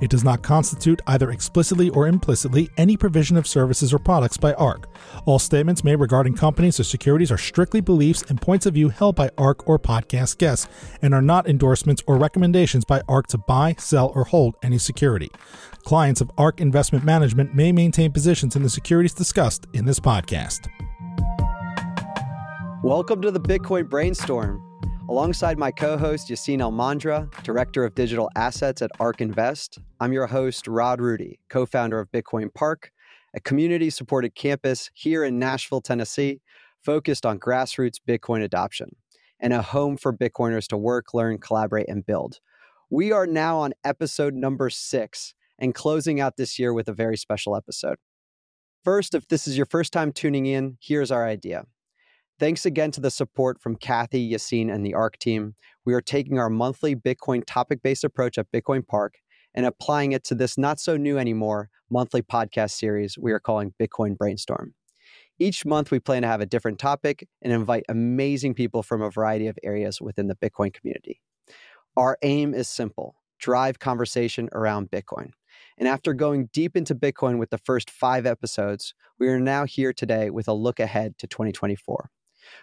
It does not constitute, either explicitly or implicitly, any provision of services or products by ARK. All statements made regarding companies or securities are strictly beliefs and points of view held by ARK or podcast guests and are not endorsements or recommendations by ARK to buy, sell, or hold any security. Clients of ARK Investment Management may maintain positions in the securities discussed in this podcast. Welcome to the Bitcoin Brainstorm. Alongside my co host, Yassine Elmandjra, Director of Digital Assets at ARK Invest, I'm your host, Rod Roudi, co founder of Bitcoin Park, a community supported campus here in Nashville, Tennessee, focused on grassroots Bitcoin adoption and a home for Bitcoiners to work, learn, collaborate, and build. We are now on episode number six and closing out this year with a very special episode. First, if this is your first time tuning in, here's our idea. Thanks again to the support from Cathie, Yassine, and the ARK team. We are taking our monthly Bitcoin topic based approach at Bitcoin Park and applying it to this not so new anymore monthly podcast series we are calling Bitcoin Brainstorm. Each month, we plan to have a different topic and invite amazing people from a variety of areas within the Bitcoin community. Our aim is simple drive conversation around Bitcoin. And after going deep into Bitcoin with the first five episodes, we are now here today with a look ahead to 2024.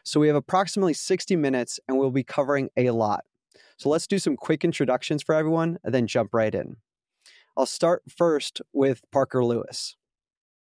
So we have approximately 60 minutes and we'll be covering a lot. So let's do some quick introductions for everyone and then jump right in. I'll start first with Parker Lewis.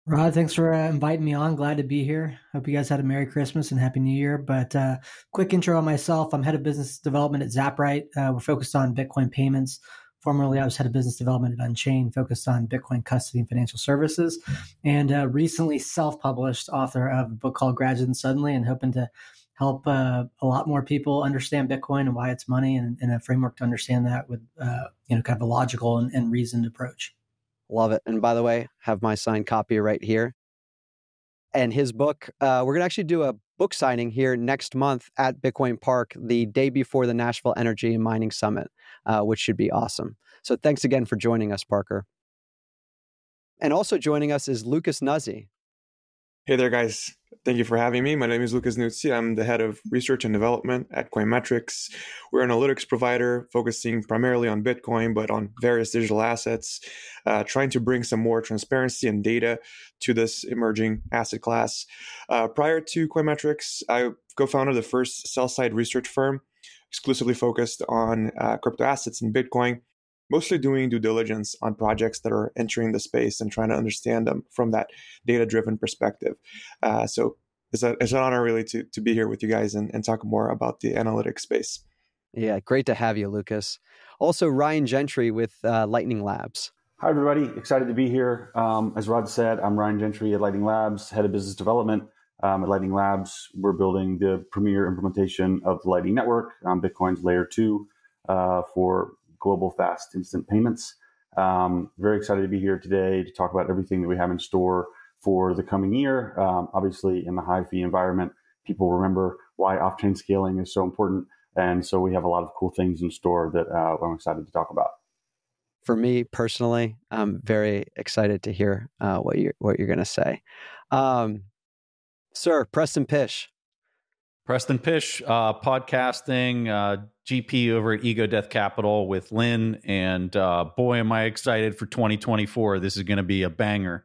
Rod, thanks for uh, inviting me on. Glad to be here. Hope you guys had a Merry Christmas and Happy New Year. But uh, quick intro on myself. I'm head of business development at Zaprite. Uh, we're focused on Bitcoin payments. Formerly, I was head of business development at Unchained, focused on Bitcoin custody and financial services, and uh, recently self-published author of a book called Graduating Suddenly, and hoping to help uh, a lot more people understand Bitcoin and why it's money, and, and a framework to understand that with uh, you know kind of a logical and, and reasoned approach. Love it. And by the way, have my signed copy right here. And his book, uh, we're going to actually do a book signing here next month at Bitcoin Park, the day before the Nashville Energy and Mining Summit, uh, which should be awesome. So thanks again for joining us, Parker. And also joining us is Lucas Nuzzi. Hey there, guys. Thank you for having me. My name is Lucas Nuzzi. I'm the head of research and development at Coinmetrics. We're an analytics provider focusing primarily on Bitcoin, but on various digital assets, uh, trying to bring some more transparency and data to this emerging asset class. Uh, prior to Coinmetrics, I co founded the first sell side research firm exclusively focused on uh, crypto assets and Bitcoin mostly doing due diligence on projects that are entering the space and trying to understand them from that data driven perspective. Uh, so it's, a, it's an honor really to, to be here with you guys and, and talk more about the analytics space. Yeah, great to have you, Lucas. Also, Ryan Gentry with uh, Lightning Labs. Hi, everybody. Excited to be here. Um, as Rod said, I'm Ryan Gentry at Lightning Labs, head of business development. Um, at Lightning Labs, we're building the premier implementation of the Lightning Network on Bitcoin's layer two uh, for global fast instant payments. Um, very excited to be here today to talk about everything that we have in store for the coming year. Um, obviously, in the high fee environment, people remember why off chain scaling is so important. And so we have a lot of cool things in store that uh, I'm excited to talk about. For me personally, I'm very excited to hear uh, what you're what you're going to say, um, sir. Preston Pysh, Preston Pysh, uh, podcasting, uh, GP over at Ego Death Capital with Lyn. And uh, boy, am I excited for 2024. This is going to be a banger.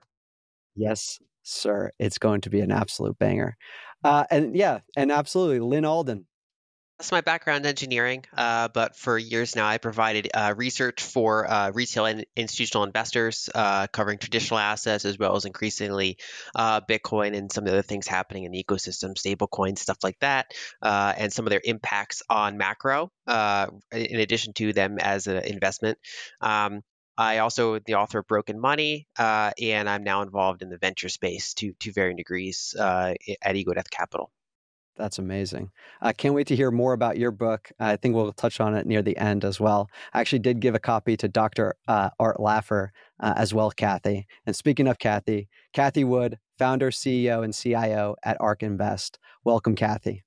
Yes, sir. It's going to be an absolute banger. Uh, and yeah, and absolutely, Lyn Alden, that's my background engineering, uh, but for years now, I provided uh, research for uh, retail and institutional investors, uh, covering traditional assets as well as increasingly uh, Bitcoin and some of the other things happening in the ecosystem, stablecoins, stuff like that, uh, and some of their impacts on macro, in addition to them as an investment. Um, I also the author of Broken Money, and I'm now involved in the venture space to to varying degrees at Ego Death Capital. That's amazing. I can't wait to hear more about your book. I think we'll touch on it near the end as well. I actually did give a copy to Dr. Uh, Art Laffer uh, as well, Cathie. And speaking of Cathie, Cathie Wood, founder, CEO, and CIO at ARK Invest. Welcome, Cathie.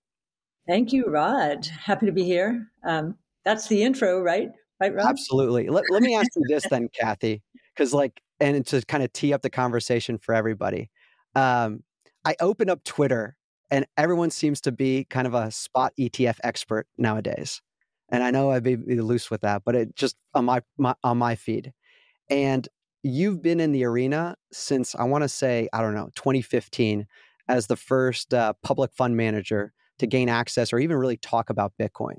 Thank you, Rod. Happy to be here. Um, that's the intro, right? Right, Rod? Absolutely. Let, let me ask you this then, Cathie, because like, and to kind of tee up the conversation for everybody. Um, I open up Twitter and everyone seems to be kind of a spot ETF expert nowadays. And I know I'd be, loose with that, but it just on my, my on my feed. And you've been in the arena since I want to say I don't know 2015 as the first uh, public fund manager to gain access or even really talk about Bitcoin.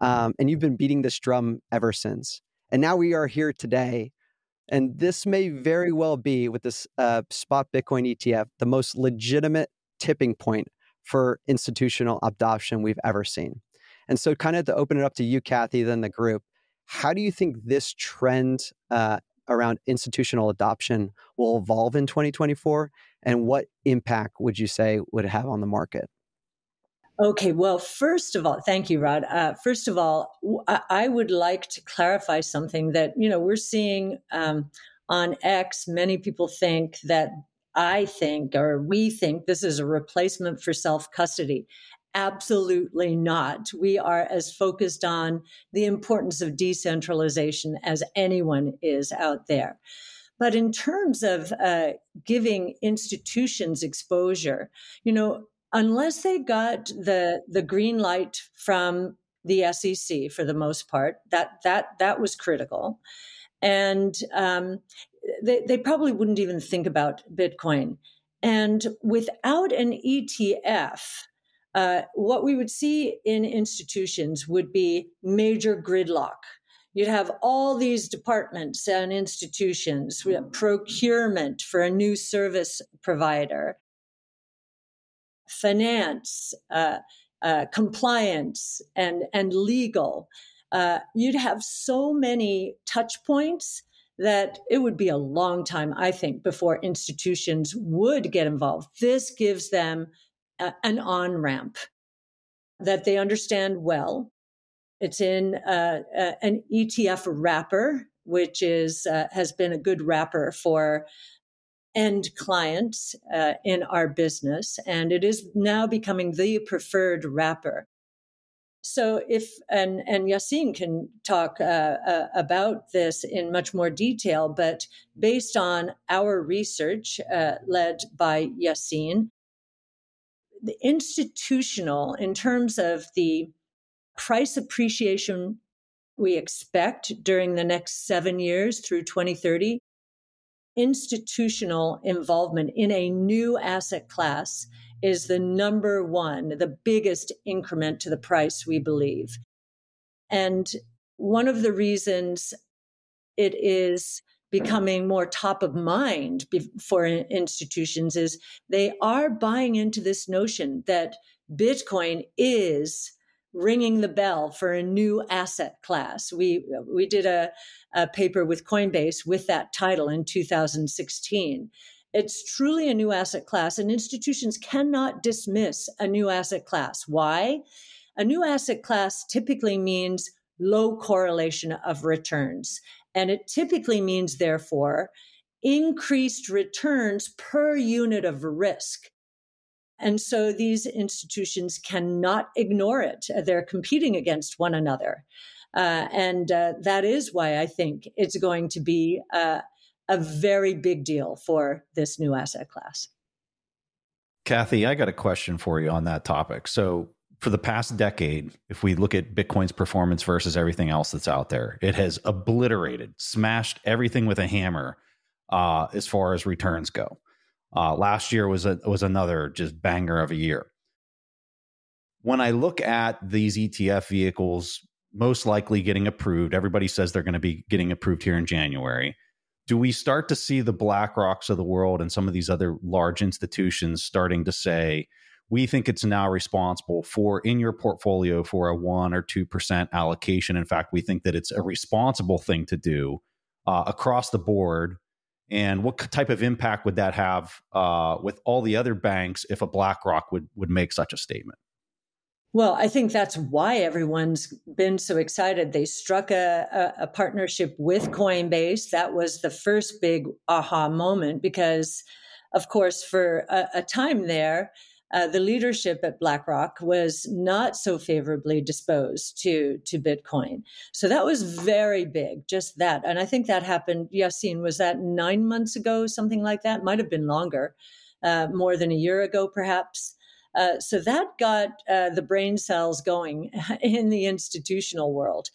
Um, and you've been beating this drum ever since. And now we are here today. And this may very well be, with this uh, spot Bitcoin ETF, the most legitimate tipping point for institutional adoption we've ever seen. And so, kind of to open it up to you, Cathie, then the group, how do you think this trend uh, around institutional adoption will evolve in 2024? And what impact would you say would it have on the market? Okay, well, first of all, thank you, Rod. Uh, first of all, I would like to clarify something that, you know, we're seeing um, on X. Many people think that I think, or we think, this is a replacement for self custody. Absolutely not. We are as focused on the importance of decentralization as anyone is out there. But in terms of uh, giving institutions exposure, you know, unless they got the the green light from the SEC for the most part, that that that was critical, and um, they they probably wouldn't even think about Bitcoin. And without an ETF, uh, what we would see in institutions would be major gridlock. You'd have all these departments and institutions, procurement for a new service provider, finance, uh, uh, compliance, and and legal. Uh, you'd have so many touch points that it would be a long time, I think, before institutions would get involved. This gives them a, an on ramp that they understand well. It's in uh, uh, an ETF wrapper, which is uh, has been a good wrapper for end clients uh, in our business, and it is now becoming the preferred wrapper. So, if and and Yassine can talk uh, uh, about this in much more detail, but based on our research uh, led by Yassine, the institutional in terms of the price appreciation we expect during the next seven years through 2030 institutional involvement in a new asset class is the number one, the biggest increment to the price, we believe. And one of the reasons it is becoming more top of mind for institutions is they are buying into this notion that Bitcoin is ringing the bell for a new asset class. We we did a, a paper with Coinbase with that title in 2016. It's truly a new asset class, and institutions cannot dismiss a new asset class. Why? A new asset class typically means low correlation of returns. And it typically means, therefore, increased returns per unit of risk. And so these institutions cannot ignore it. They're competing against one another. Uh, and uh, that is why I think it's going to be uh, a very big deal for this new asset class. Cathie, I got a question for you on that topic. So, for the past decade, if we look at Bitcoin's performance versus everything else that's out there, it has obliterated, smashed everything with a hammer uh, as far as returns go. Uh, last year was a, was another just banger of a year. When I look at these ETF vehicles, most likely getting approved, everybody says they're going to be getting approved here in January. Do we start to see the BlackRocks of the world and some of these other large institutions starting to say, we think it's now responsible for in your portfolio for a one or two percent allocation. In fact, we think that it's a responsible thing to do uh, across the board and what type of impact would that have uh, with all the other banks if a BlackRock would would make such a statement? Well, I think that's why everyone's been so excited. They struck a, a, a, partnership with Coinbase. That was the first big aha moment because, of course, for a, a time there, uh, the leadership at BlackRock was not so favorably disposed to to Bitcoin. So that was very big, just that. And I think that happened. Yassine, was that nine months ago, something like that? Might have been longer, uh, more than a year ago, perhaps. Uh, so that got uh, the brain cells going in the institutional world.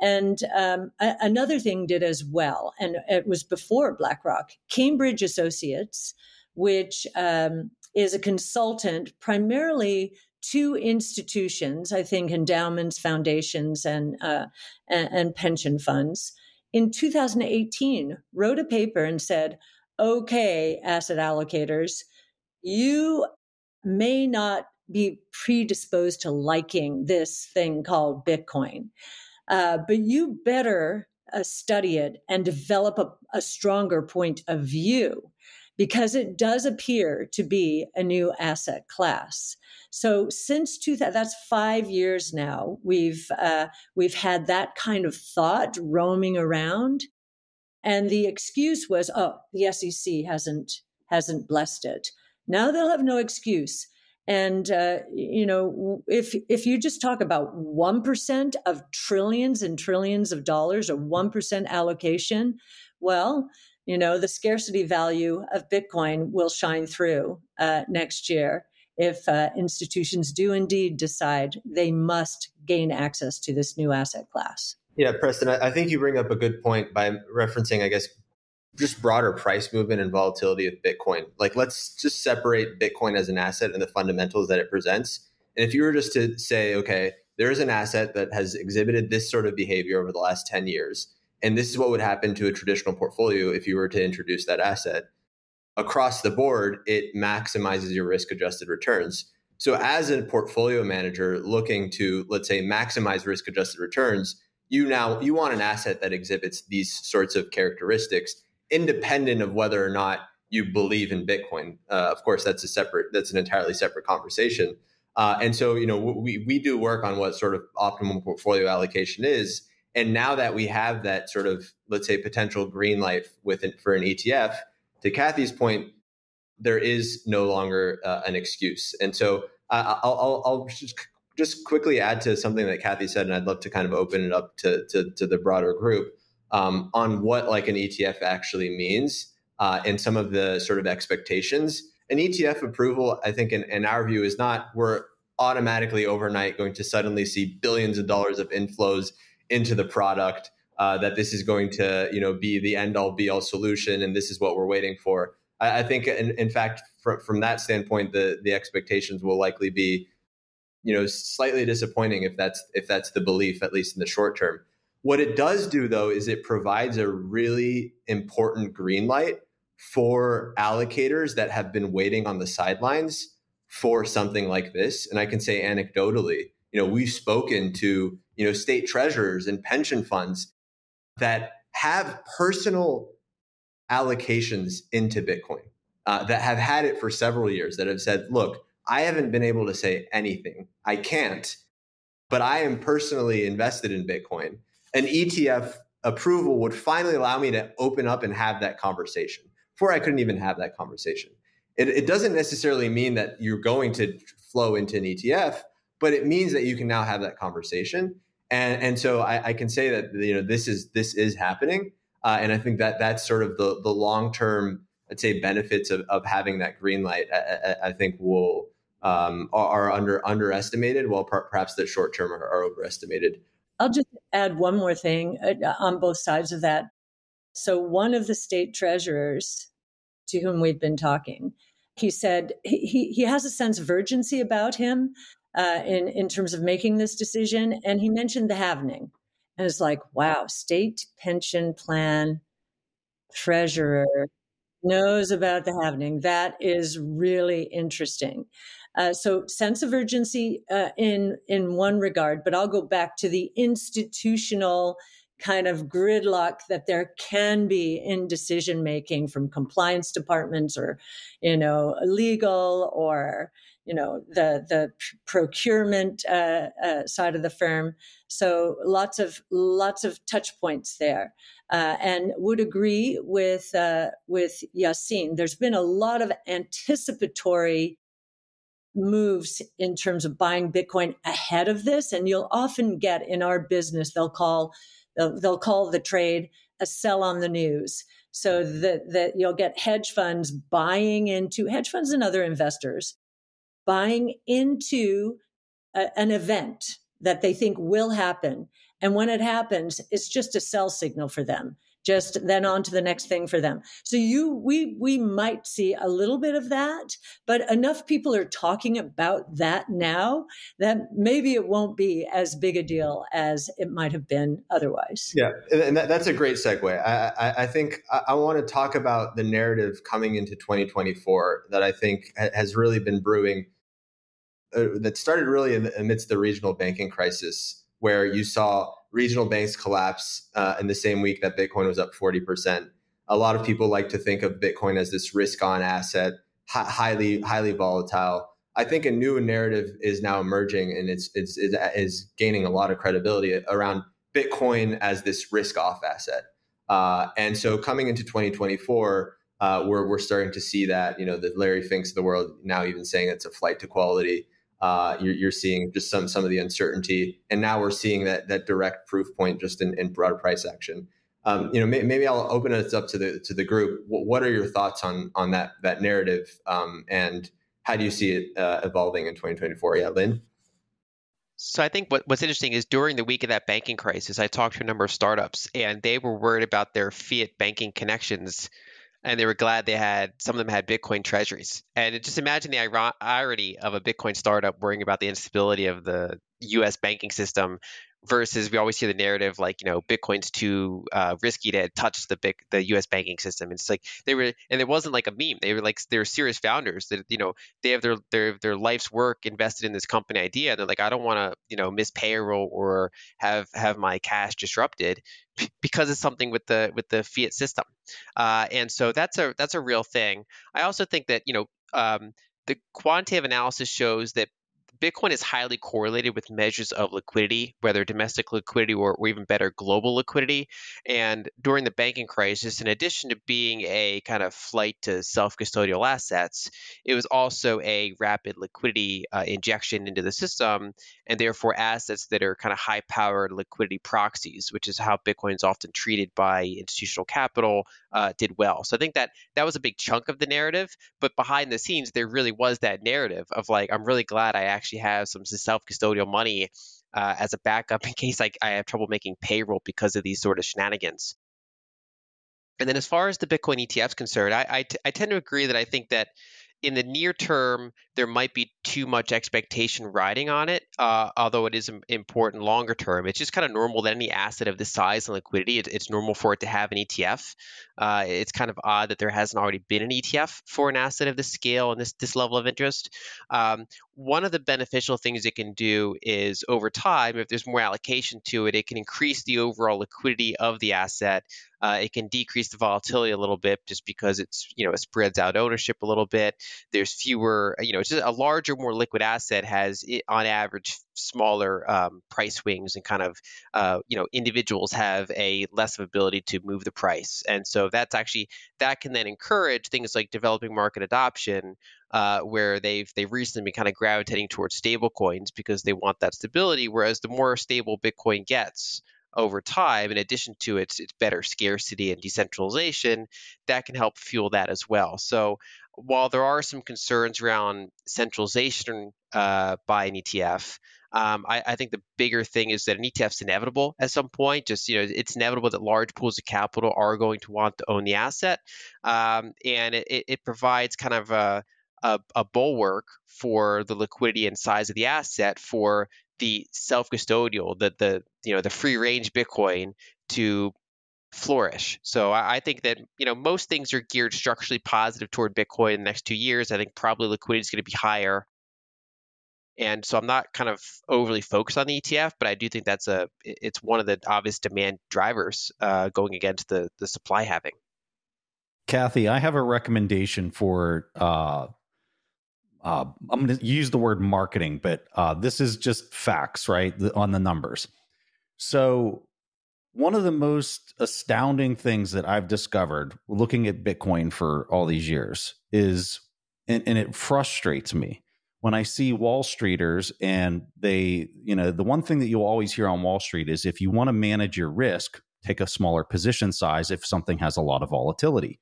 And um, a- another thing did as well, and it was before BlackRock, Cambridge Associates, which um, is a consultant primarily to institutions, I think endowments, foundations, and, uh, and, and pension funds. In 2018, wrote a paper and said, okay, asset allocators, you may not be predisposed to liking this thing called Bitcoin. Uh, but you better uh, study it and develop a, a stronger point of view because it does appear to be a new asset class. So since 2000, that's five years now, we've uh, we've had that kind of thought roaming around, and the excuse was, "Oh, the SEC hasn't hasn't blessed it." Now they'll have no excuse. And uh, you know, if if you just talk about one percent of trillions and trillions of dollars, or one percent allocation, well, you know, the scarcity value of Bitcoin will shine through uh, next year if uh, institutions do indeed decide they must gain access to this new asset class. Yeah, Preston, I think you bring up a good point by referencing, I guess, just broader price movement and volatility of Bitcoin. Like, let's just separate Bitcoin as an asset and the fundamentals that it presents. And if you were just to say, okay, there is an asset that has exhibited this sort of behavior over the last 10 years, and this is what would happen to a traditional portfolio if you were to introduce that asset. Across the board, it maximizes your risk adjusted returns. So, as a portfolio manager looking to, let's say, maximize risk adjusted returns, you now you want an asset that exhibits these sorts of characteristics independent of whether or not you believe in Bitcoin. Uh, of course, that's a separate, that's an entirely separate conversation. Uh, and so, you know, we, we do work on what sort of optimal portfolio allocation is. And now that we have that sort of, let's say, potential green light with it for an ETF, to Cathie's point, there is no longer uh, an excuse. And so I'll, I'll, I'll just, just quickly add to something that Cathie said, and I'd love to kind of open it up to, to, to the broader group um, on what like an ETF actually means uh, and some of the sort of expectations. An ETF approval, I think, in, in our view, is not we're automatically overnight going to suddenly see billions of dollars of inflows into the product. Uh, that this is going to, you know, be the end all be all solution, and this is what we're waiting for. I, I think, in, in fact, from, from that standpoint, the the expectations will likely be, you know, slightly disappointing if that's if that's the belief, at least in the short term. What it does do, though, is it provides a really important green light for allocators that have been waiting on the sidelines for something like this. And I can say anecdotally, you know, we've spoken to, you know, state treasurers and pension funds that have personal allocations into Bitcoin uh, that have had it for several years that have said, look, I haven't been able to say anything. I can't, but I am personally invested in Bitcoin an ETF approval would finally allow me to open up and have that conversation. Before I couldn't even have that conversation. It, it doesn't necessarily mean that you're going to flow into an ETF, but it means that you can now have that conversation. And, and so I, I can say that you know this is this is happening, uh, and I think that that's sort of the the long term, I'd say, benefits of, of having that green light. I, I, I think will um, are, are, under underestimated, while perhaps the short term are, are overestimated. I'll just add one more thing uh, on both sides of that. So, one of the state treasurers to whom we've been talking, he said he, he has a sense of urgency about him uh, in, in terms of making this decision. And he mentioned the halvening. And it's like, wow, state pension plan treasurer knows about the halvening. That is really interesting. Uh, so sense of urgency uh, in in one regard, but I'll go back to the institutional kind of gridlock that there can be in decision making from compliance departments or you know legal or you know the the procurement uh, uh, side of the firm. So lots of lots of touch points there, uh, and would agree with uh, with Yassine. There's been a lot of anticipatory moves in terms of buying Bitcoin ahead of this, and you'll often get in our business they'll call they'll, they'll call the trade a sell on the news so that, that you'll get hedge funds buying into hedge funds and other investors buying into a, an event that they think will happen. And when it happens, it's just a sell signal for them. Just then on to the next thing for them. So you, we, we might see a little bit of that, but enough people are talking about that now that maybe it won't be as big a deal as it might have been otherwise. Yeah, and that, that's a great segue. I, I, I think I, I want to talk about the narrative coming into 2024 that I think has really been brewing uh, that started really amidst the regional banking crisis, where you saw regional banks collapse uh, in the same week that Bitcoin was up 40%. A lot of people like to think of Bitcoin as this risk on asset, hi- highly, highly volatile. I think a new narrative is now emerging and it's, it's, it is gaining a lot of credibility around Bitcoin as this risk off asset. Uh, and so coming into 2024, uh, we're, we're starting to see that, you know, the Larry Finks of the world now even saying it's a flight to quality uh, you're, you're, seeing just some some of the uncertainty, and now we're seeing that that direct proof point just in, in broader price action. Um, you know, may, maybe I'll open it up to the to the group. What are your thoughts on on that that narrative, um, and how do you see it uh, evolving in 2024? Yeah, Lyn. So I think what, what's interesting is during the week of that banking crisis, I talked to a number of startups, and they were worried about their fiat banking connections and they were glad they had some of them had Bitcoin treasuries. And just imagine the irony of a Bitcoin startup worrying about the instability of the U.S. banking system versus we always hear the narrative like you know Bitcoin's too uh, risky to touch the big the U.S. banking system. It's like they were, and it wasn't like a meme. They were like they're serious founders that you know they have their their their life's work invested in this company idea. They're like, I don't want to you know miss payroll or have have my cash disrupted because it's something with the with the fiat system. Uh, and so that's a that's a real thing. I also think that you know. Um, the quantitative analysis shows that Bitcoin is highly correlated with measures of liquidity, whether domestic liquidity or, or, even better, global liquidity. And during the banking crisis, in addition to being a kind of flight to self custodial assets, it was also a rapid liquidity uh, injection into the system, and therefore assets that are kind of high powered liquidity proxies, which is how Bitcoin is often treated by institutional capital, uh, did well. So I think that that was a big chunk of the narrative. But behind the scenes, there really was that narrative of like, I'm really glad I actually have some self custodial money uh, as a backup in case I, I have trouble making payroll because of these sort of shenanigans. And then as far as the Bitcoin ETF is concerned, I, I, t- I tend to agree that I think that in the near term, there might be too much expectation riding on it, uh, although it is important longer term. It's just kind of normal that any asset of this size and liquidity, it, it's normal for it to have an ETF. Uh, it's kind of odd that there hasn't already been an ETF for an asset of this scale and this, this level of interest. Um, one of the beneficial things it can do is over time, if there's more allocation to it, it can increase the overall liquidity of the asset. Uh, it can decrease the volatility a little bit just because it's you know it spreads out ownership a little bit. There's fewer you know it's just a larger, more liquid asset has on average smaller um, price swings and kind of uh, you know individuals have a less of ability to move the price, and so that's actually that can then encourage things like developing market adoption. Uh, where they've they've recently been kind of gravitating towards stable coins because they want that stability. Whereas the more stable Bitcoin gets, over time, in addition to its, its better scarcity and decentralization, that can help fuel that as well. So while there are some concerns around centralization uh, by an ETF, um, I, I, think the bigger thing is that an ETF is inevitable at some point. Just you know, it's inevitable that large pools of capital are going to want to own the asset, um, and it, it, provides kind of a, a, a bulwark for the liquidity and size of the asset for the self-custodial, the the you know the free range Bitcoin to flourish. So I, I, think that you know most things are geared structurally positive toward Bitcoin in the next two years. I think probably liquidity is going to be higher, and so I'm not kind of overly focused on the ETF, but I do think that's a it's one of the obvious demand drivers uh, going against the the supply halving. Kathy, I have a recommendation for uh, uh, I'm going to use the word marketing, but uh, this is just facts, right? The, on the numbers. So, one of the most astounding things that I've discovered looking at Bitcoin for all these years is, and, and it frustrates me when I see Wall Streeters and they, you know, the one thing that you'll always hear on Wall Street is if you want to manage your risk, take a smaller position size if something has a lot of volatility.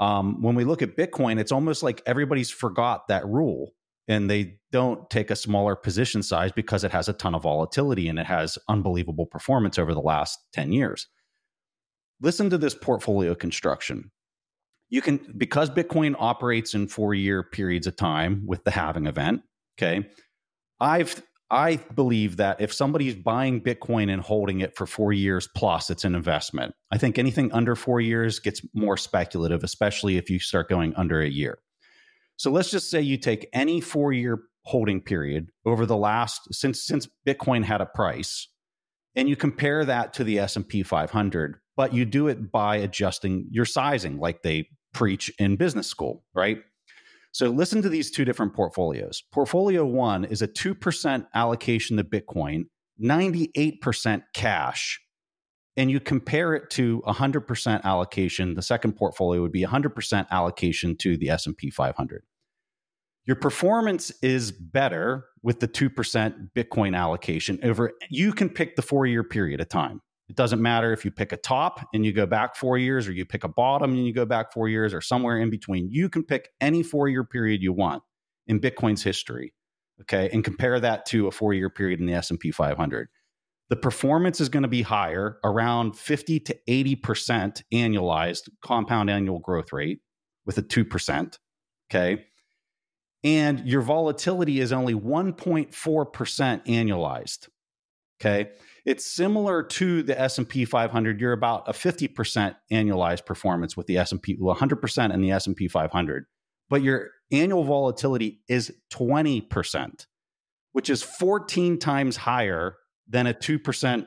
Um, when we look at Bitcoin, it's almost like everybody's forgot that rule and they don't take a smaller position size because it has a ton of volatility and it has unbelievable performance over the last 10 years. Listen to this portfolio construction. You can, because Bitcoin operates in four year periods of time with the halving event, okay, I've I believe that if somebody's buying Bitcoin and holding it for four years plus, it's an investment. I think anything under four years gets more speculative, especially if you start going under a year. So let's just say you take any four year holding period over the last since since Bitcoin had a price, and you compare that to the S and P 500, but you do it by adjusting your sizing, like they preach in business school, right? So listen to these two different portfolios. Portfolio one is a 2% allocation to Bitcoin, 98% cash. And you compare it to 100% allocation, the second portfolio would be 100% allocation to the S&P 500. Your performance is better with the 2% Bitcoin allocation over you can pick the 4-year period of time. It doesn't matter if you pick a top and you go back four years, or you pick a bottom and you go back four years, or somewhere in between. You can pick any four year period you want in Bitcoin's history, okay, and compare that to a four year period in the S and P 500. The performance is going to be higher, around 50 to 80 percent annualized compound annual growth rate with a two percent, okay. And your volatility is only 1.4 percent annualized, okay it's similar to the S&P 500 you're about a 50% annualized performance with the S&P 100% in the S&P 500 but your annual volatility is 20% which is 14 times higher than a 2%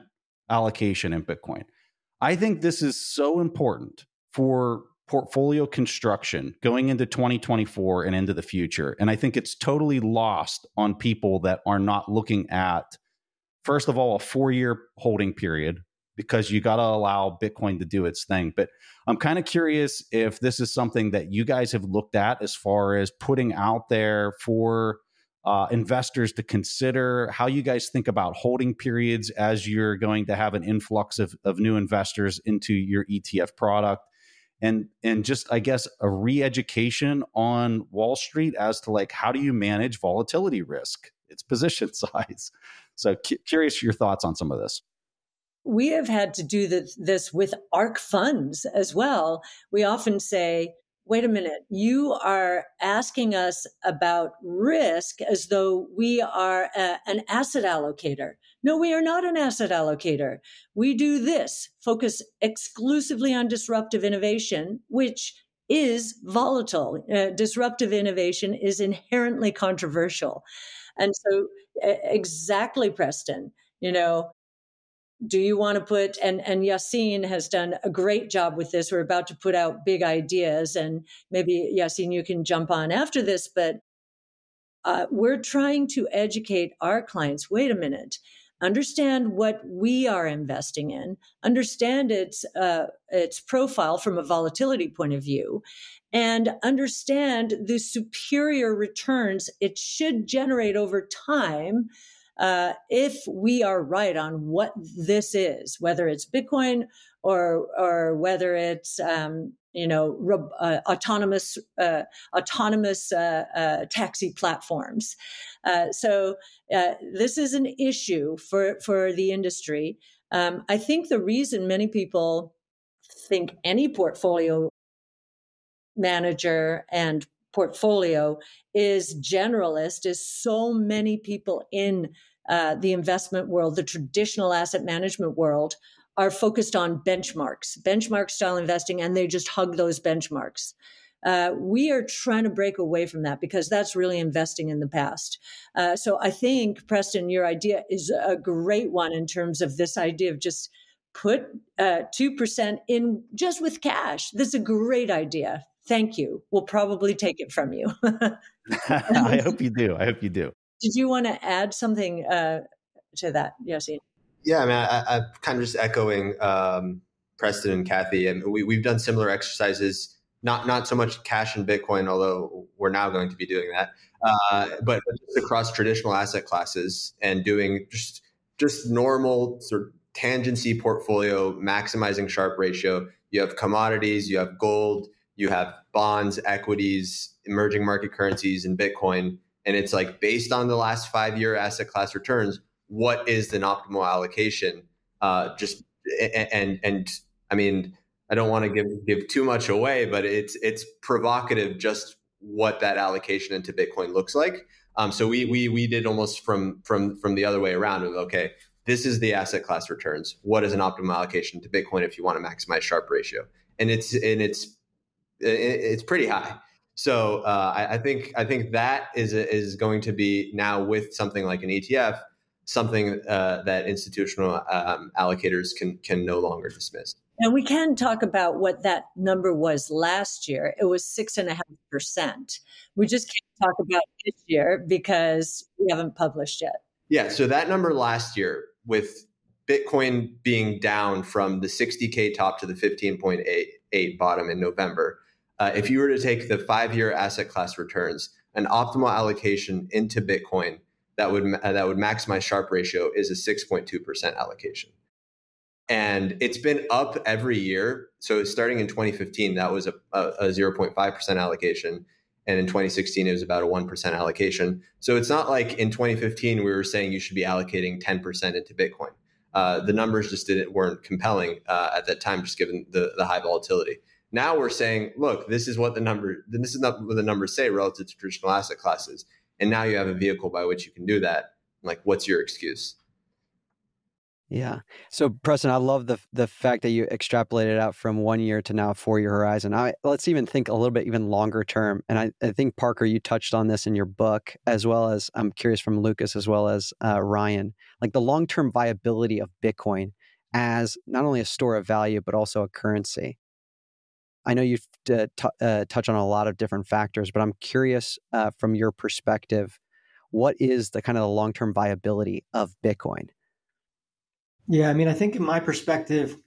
allocation in bitcoin. I think this is so important for portfolio construction going into 2024 and into the future. And i think it's totally lost on people that are not looking at first of all, a four year holding period because you got to allow Bitcoin to do its thing. But I'm kind of curious if this is something that you guys have looked at as far as putting out there for uh, investors to consider how you guys think about holding periods as you're going to have an influx of, of new investors into your ETF product. And, and just I guess a re-education on Wall Street as to like how do you manage volatility risk, its position size. So, cu- curious your thoughts on some of this. We have had to do this with ARK funds as well. We often say, wait a minute, you are asking us about risk as though we are a, an asset allocator. No, we are not an asset allocator. We do this, focus exclusively on disruptive innovation, which is volatile. Uh, disruptive innovation is inherently controversial. And so, exactly, Preston, you know, do you want to put and and Yassine has done a great job with this. We're about to put out big ideas, and maybe Yassine, you can jump on after this, but uh, we're trying to educate our clients. Wait a minute understand what we are investing in, understand its uh, its profile from a volatility point of view, and understand the superior returns it should generate over time. Uh, if we are right on what this is, whether it's Bitcoin or or whether it's um, you know uh, autonomous uh, autonomous uh, uh taxi platforms. Uh, so this is an issue for for the industry. Um, I think the reason many people think any portfolio manager and portfolio is generalist is so many people in the investment world, the traditional asset management world, are focused on benchmarks, benchmark style investing, and they just hug those benchmarks. Uh, we are trying to break away from that because that's really investing in the past. Uh, so I think, Preston, your idea is a great one in terms of this idea of just put uh, 2% in just with cash. That's a great idea. Thank you. We'll probably take it from you. I hope you do. I hope you do. Did you want to add something uh, to that, Yassine? Yeah, I mean, I, am kind of just echoing um, Preston and Cathie, and we, we've done similar exercises. Not not so much cash and Bitcoin, although we're now going to be doing that, uh, but just across traditional asset classes and doing just just normal sort of tangency portfolio, maximizing Sharpe ratio. You have commodities, you have gold, you have bonds, equities, emerging market currencies, and Bitcoin. And it's like based on the last five year asset class returns, what is an optimal allocation? Uh, just and and I mean, I don't want to give give too much away, but it's it's provocative just what that allocation into Bitcoin looks like. Um, so we we we did almost from from from the other way around of okay, this is the asset class returns. What is an optimal allocation to Bitcoin if you want to maximize Sharpe ratio? And it's and it's it's pretty high. So uh, I, I, think I think that is is going to be now with something like an ETF, something uh, that institutional um, allocators can can no longer dismiss. And we can talk about what that number was last year. It was six and a half percent. We just can't talk about this year because we haven't published yet. Yeah. So that number last year, with Bitcoin being down from the 60k top to the 15.8 bottom in November, uh, if you were to take the five year asset class returns, an optimal allocation into Bitcoin that would uh, that would maximize Sharpe ratio is a 6.2% allocation. And it's been up every year. So starting in 2015, that was a, a, a 0.5% allocation. And in 2016, it was about a 1% allocation. So it's not like in 2015, we were saying you should be allocating 10% into Bitcoin. Uh, the numbers just didn't weren't compelling uh, at that time, just given the, the high volatility. Now we're saying, look, this is what the number, this is not what the numbers say relative to traditional asset classes. And now you have a vehicle by which you can do that. Like, what's your excuse? Yeah. So Preston, I love the the fact that you extrapolated out from one year to now four year horizon. I, let's even think a little bit even longer term. And I, I think Parker, you touched on this in your book, as well as I'm curious from Lucas as well as uh, Ryan, like the long term viability of Bitcoin as not only a store of value but also a currency. I know you've t- uh, touch on a lot of different factors, but I'm curious uh, from your perspective, what is the kind of the long term viability of Bitcoin? Yeah, I mean, I think in my perspective,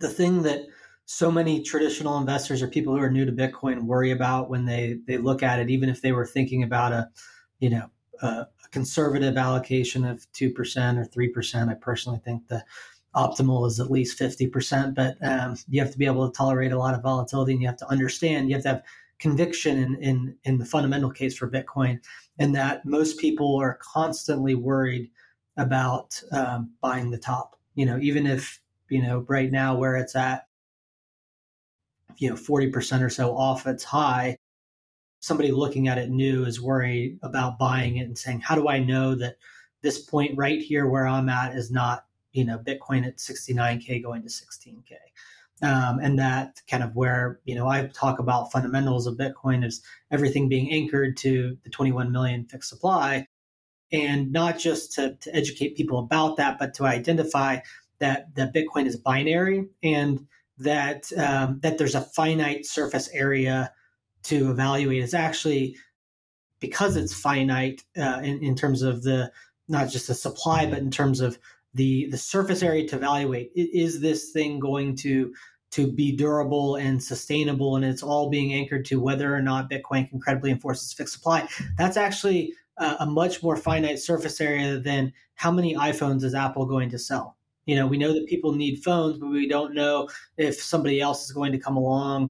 the thing that so many traditional investors or people who are new to Bitcoin worry about when they they look at it, even if they were thinking about a, you know, a conservative allocation of two percent or three percent. I personally think the optimal is at least fifty percent, but um, you have to be able to tolerate a lot of volatility, and you have to understand. You have to have conviction in in, in the fundamental case for Bitcoin, and that most people are constantly worried about um, buying the top. You know, even if you know right now where it's at, you know, forty percent or so off its high, somebody looking at it new is worried about buying it and saying, "How do I know that this point right here where I'm at is not you know Bitcoin at 69k going to 16k?" Um, and that kind of where you know I talk about fundamentals of Bitcoin is everything being anchored to the 21 million fixed supply and not just to, to educate people about that, but to identify that that Bitcoin is binary and that um, that there's a finite surface area to evaluate. It's actually because it's finite uh, in, in terms of the not just the supply, but in terms of the the surface area to evaluate. Is this thing going to to be durable and sustainable? And it's all being anchored to whether or not Bitcoin can credibly enforce its fixed supply. That's actually a much more finite surface area than how many iPhones is Apple going to sell. You know, we know that people need phones, but we don't know if somebody else is going to come along.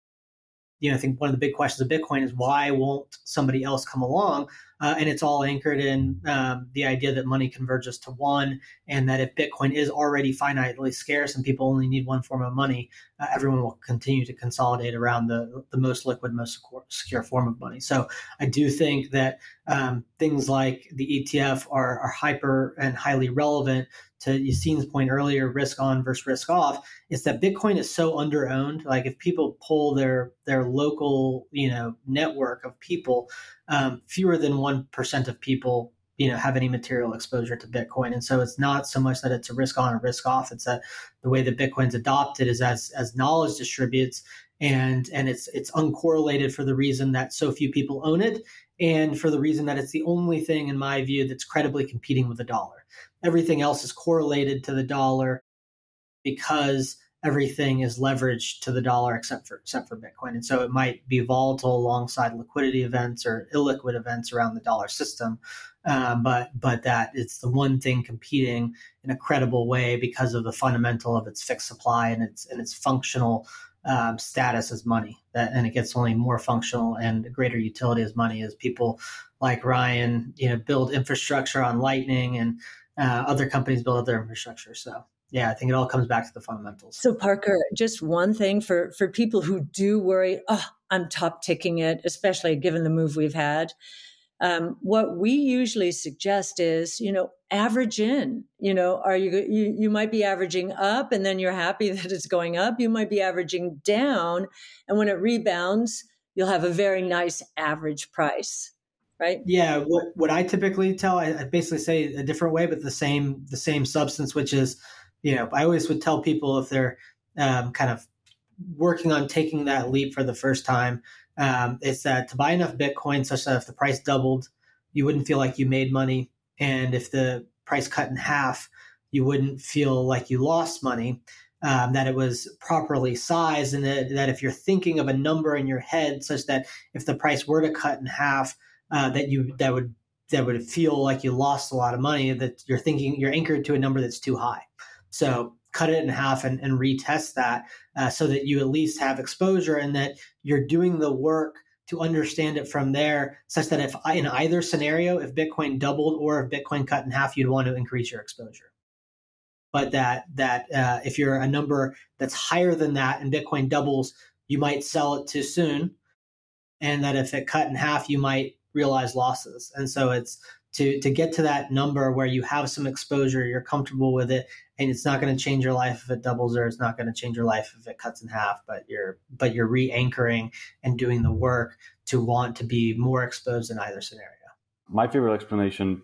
You know, I think one of the big questions of Bitcoin is why won't somebody else come along? Uh, and it's all anchored in um, the idea that money converges to one, and that if Bitcoin is already finitely scarce and people only need one form of money, uh, everyone will continue to consolidate around the the most liquid, most secure form of money. So I do think that um, things like the ETF are, are hyper and highly relevant to Yassine's point earlier, risk on versus risk off, is that Bitcoin is so underowned. Like if people pull their their local, you know, network of people, um, fewer than one percent of people, you know, have any material exposure to Bitcoin. And so it's not so much that it's a risk on or risk off. It's that the way that Bitcoin's adopted is as as knowledge distributes and and it's it's uncorrelated for the reason that so few people own it and for the reason that it's the only thing in my view that's credibly competing with the dollar everything else is correlated to the dollar because everything is leveraged to the dollar except for except for bitcoin and so it might be volatile alongside liquidity events or illiquid events around the dollar system uh, but but that it's the one thing competing in a credible way because of the fundamental of its fixed supply and its and its functional um, status as money. That, and it gets only more functional and greater utility as money as people like Ryan, you know, build infrastructure on Lightning and uh, other companies build other infrastructure. So yeah, I think it all comes back to the fundamentals. So Parker, just one thing for for people who do worry, oh, I'm top ticking it, especially given the move we've had. Um, what we usually suggest is, you know, average in. You know, are you, you you might be averaging up, and then you're happy that it's going up. You might be averaging down, and when it rebounds, you'll have a very nice average price, right? Yeah. What what I typically tell, I, I basically say a different way, but the same the same substance, which is, you know, I always would tell people if they're um, kind of working on taking that leap for the first time um, is that to buy enough Bitcoin such that if the price doubled, you wouldn't feel like you made money. And if the price cut in half, you wouldn't feel like you lost money. Um, that it was properly sized, and that, that, if you're thinking of a number in your head such that if the price were to cut in half, uh, that you that would that would feel like you lost a lot of money. That you're thinking you're anchored to a number that's too high. So cut it in half and, and retest that uh, so that you at least have exposure and that you're doing the work to understand it from there such that if in either scenario if bitcoin doubled or if bitcoin cut in half you'd want to increase your exposure. But that that uh, if you're a number that's higher than that and bitcoin doubles you might sell it too soon and that if it cut in half you might realize losses. And so it's to to get to that number where you have some exposure you're comfortable with it and it's not going to change your life if it doubles or it's not going to change your life if it cuts in half but you're but you're re-anchoring and doing the work to want to be more exposed in either scenario. My favorite explanation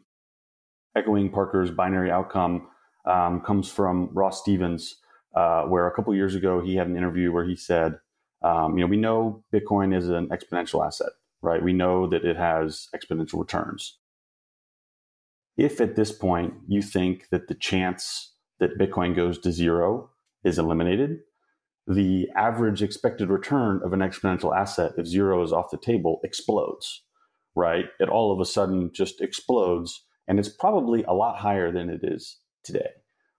echoing parker's binary outcome um, comes from ross stevens uh, where a couple years ago he had an interview where he said um, you know we know bitcoin is an exponential asset right? We know that it has exponential returns. If at this point you think that the chance that Bitcoin goes to zero is eliminated, the average expected return of an exponential asset, if zero is off the table, explodes, right? It all of a sudden just explodes. And it's probably a lot higher than it is today,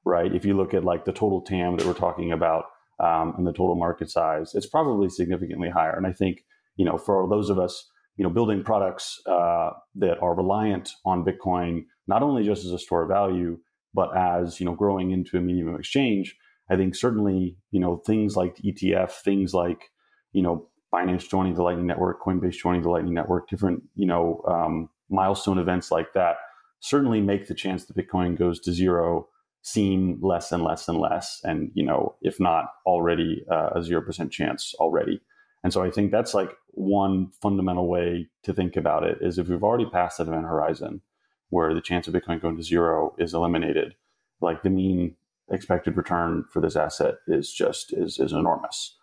right? If you look at like the total TAM that we're talking about um, and the total market size, it's probably significantly higher. And I think, you know, for those of us, you know, building products uh, that are reliant on Bitcoin, not only just as a store of value, but as you know, growing into a medium of exchange, I think certainly you know things like ETF, things like you know Binance joining the Lightning Network, Coinbase joining the Lightning Network, different you know um, milestone events like that certainly make the chance that Bitcoin goes to zero seem less and less and less, and you know if not already uh, a zero percent chance already. And so I think that's like one fundamental way to think about it is if we've already passed that event horizon, where the chance of Bitcoin going to zero is eliminated, like the mean expected return for this asset is just is is enormous,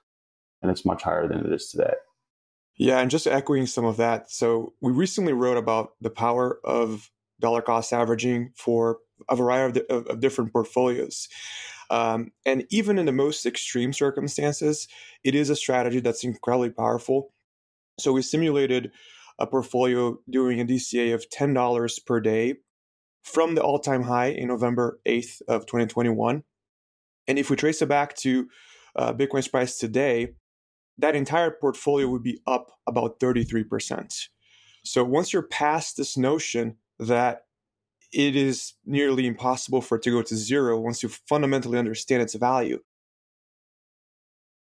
and it's much higher than it is today. Yeah, and just echoing some of that. So we recently wrote about the power of dollar cost averaging for a variety of, of, of different portfolios. Um, and even in the most extreme circumstances, it is a strategy that's incredibly powerful. So we simulated a portfolio doing a DCA of $10 per day from the all time high in November 8th of 2021. And if we trace it back to uh, Bitcoin's price today, that entire portfolio would be up about 33%. So once you're past this notion that it is nearly impossible for it to go to zero, once you fundamentally understand its value,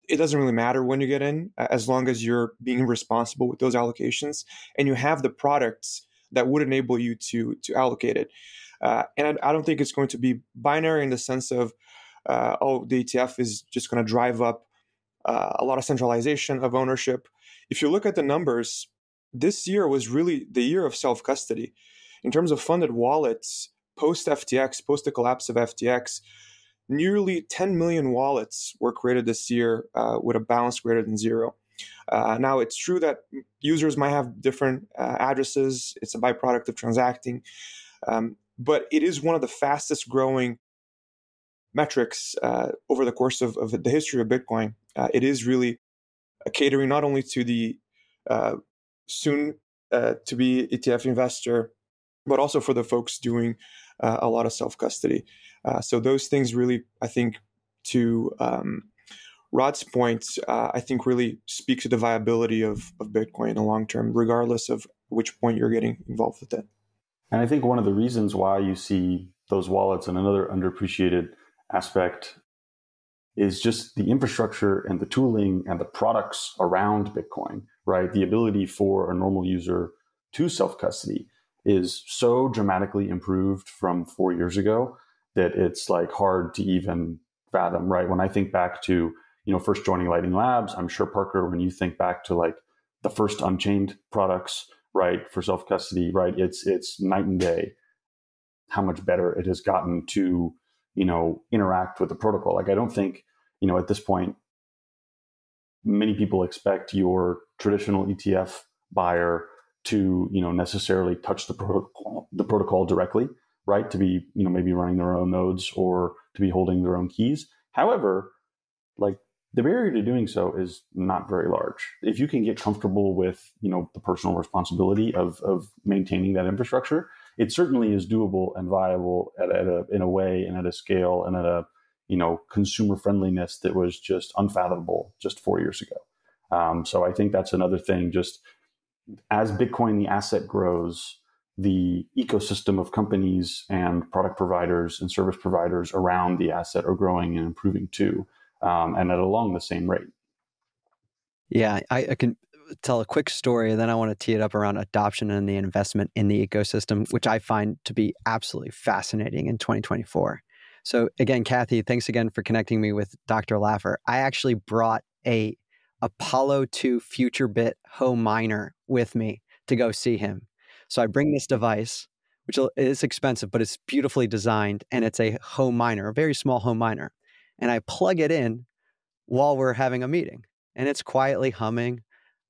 it doesn't really matter when you get in as long as you're being responsible with those allocations and you have the products that would enable you to to allocate it. Uh, and I, I, don't think it's going to be binary in the sense of uh, oh the etf is just going to drive up uh, a lot of centralization of ownership. If you look at the numbers this year was really the year of self-custody. In terms of funded wallets post ftx post the collapse of ftx nearly 10 million wallets were created this year uh, with a balance greater than zero. Uh, now, it's true that users might have different uh, addresses. It's a byproduct of transacting. Um, but it is one of the fastest growing metrics uh, over the course of, of, the history of Bitcoin. Uh, it is really catering not only to the uh, soon to be ETF investor, but also for the folks doing a lot of self custody. so, those things really, I think, to um, Rod's point, uh, I think really speak to the viability of, of Bitcoin in the long term, regardless of which point you're getting involved with it. And I think one of the reasons why you see those wallets and another underappreciated aspect is just the infrastructure and the tooling and the products around Bitcoin, right? The ability for a normal user to self custody is so dramatically improved from four years ago that it's like hard to even fathom, right? When I think back to you know, first joining Lightning Labs, I'm sure Parker, when you think back to like the first Unchained products, right, for self custody, right, it's it's night and day how much better it has gotten to you know interact with the protocol. Like I don't think you know at this point many people expect your traditional ETF buyer to you know necessarily touch the protocol the protocol directly, right? To be you know maybe running their own nodes or to be holding their own keys. However, like the barrier to doing so is not very large. If you can get comfortable with, you know, the personal responsibility of, of maintaining that infrastructure, it certainly is doable and viable at, at a, in a way and at a scale and at a, you know, consumer friendliness that was just unfathomable just four years ago. Um, so I think that's another thing. Just as Bitcoin, the asset grows, the ecosystem of companies and product providers and service providers around the asset are growing and improving too um, and at along the same rate. Yeah, I, I, can tell a quick story, and then I want to tee it up around adoption and the investment in the ecosystem, which I find to be absolutely fascinating in 2024. So again, Cathie, thanks again for connecting me with Dr. Laffer. I actually brought a Apollo 2 FutureBit home miner with me to go see him. So I bring this device, which is expensive, but it's beautifully designed, and it's a home miner, a very small home miner and I plug it in while we're having a meeting and it's quietly humming,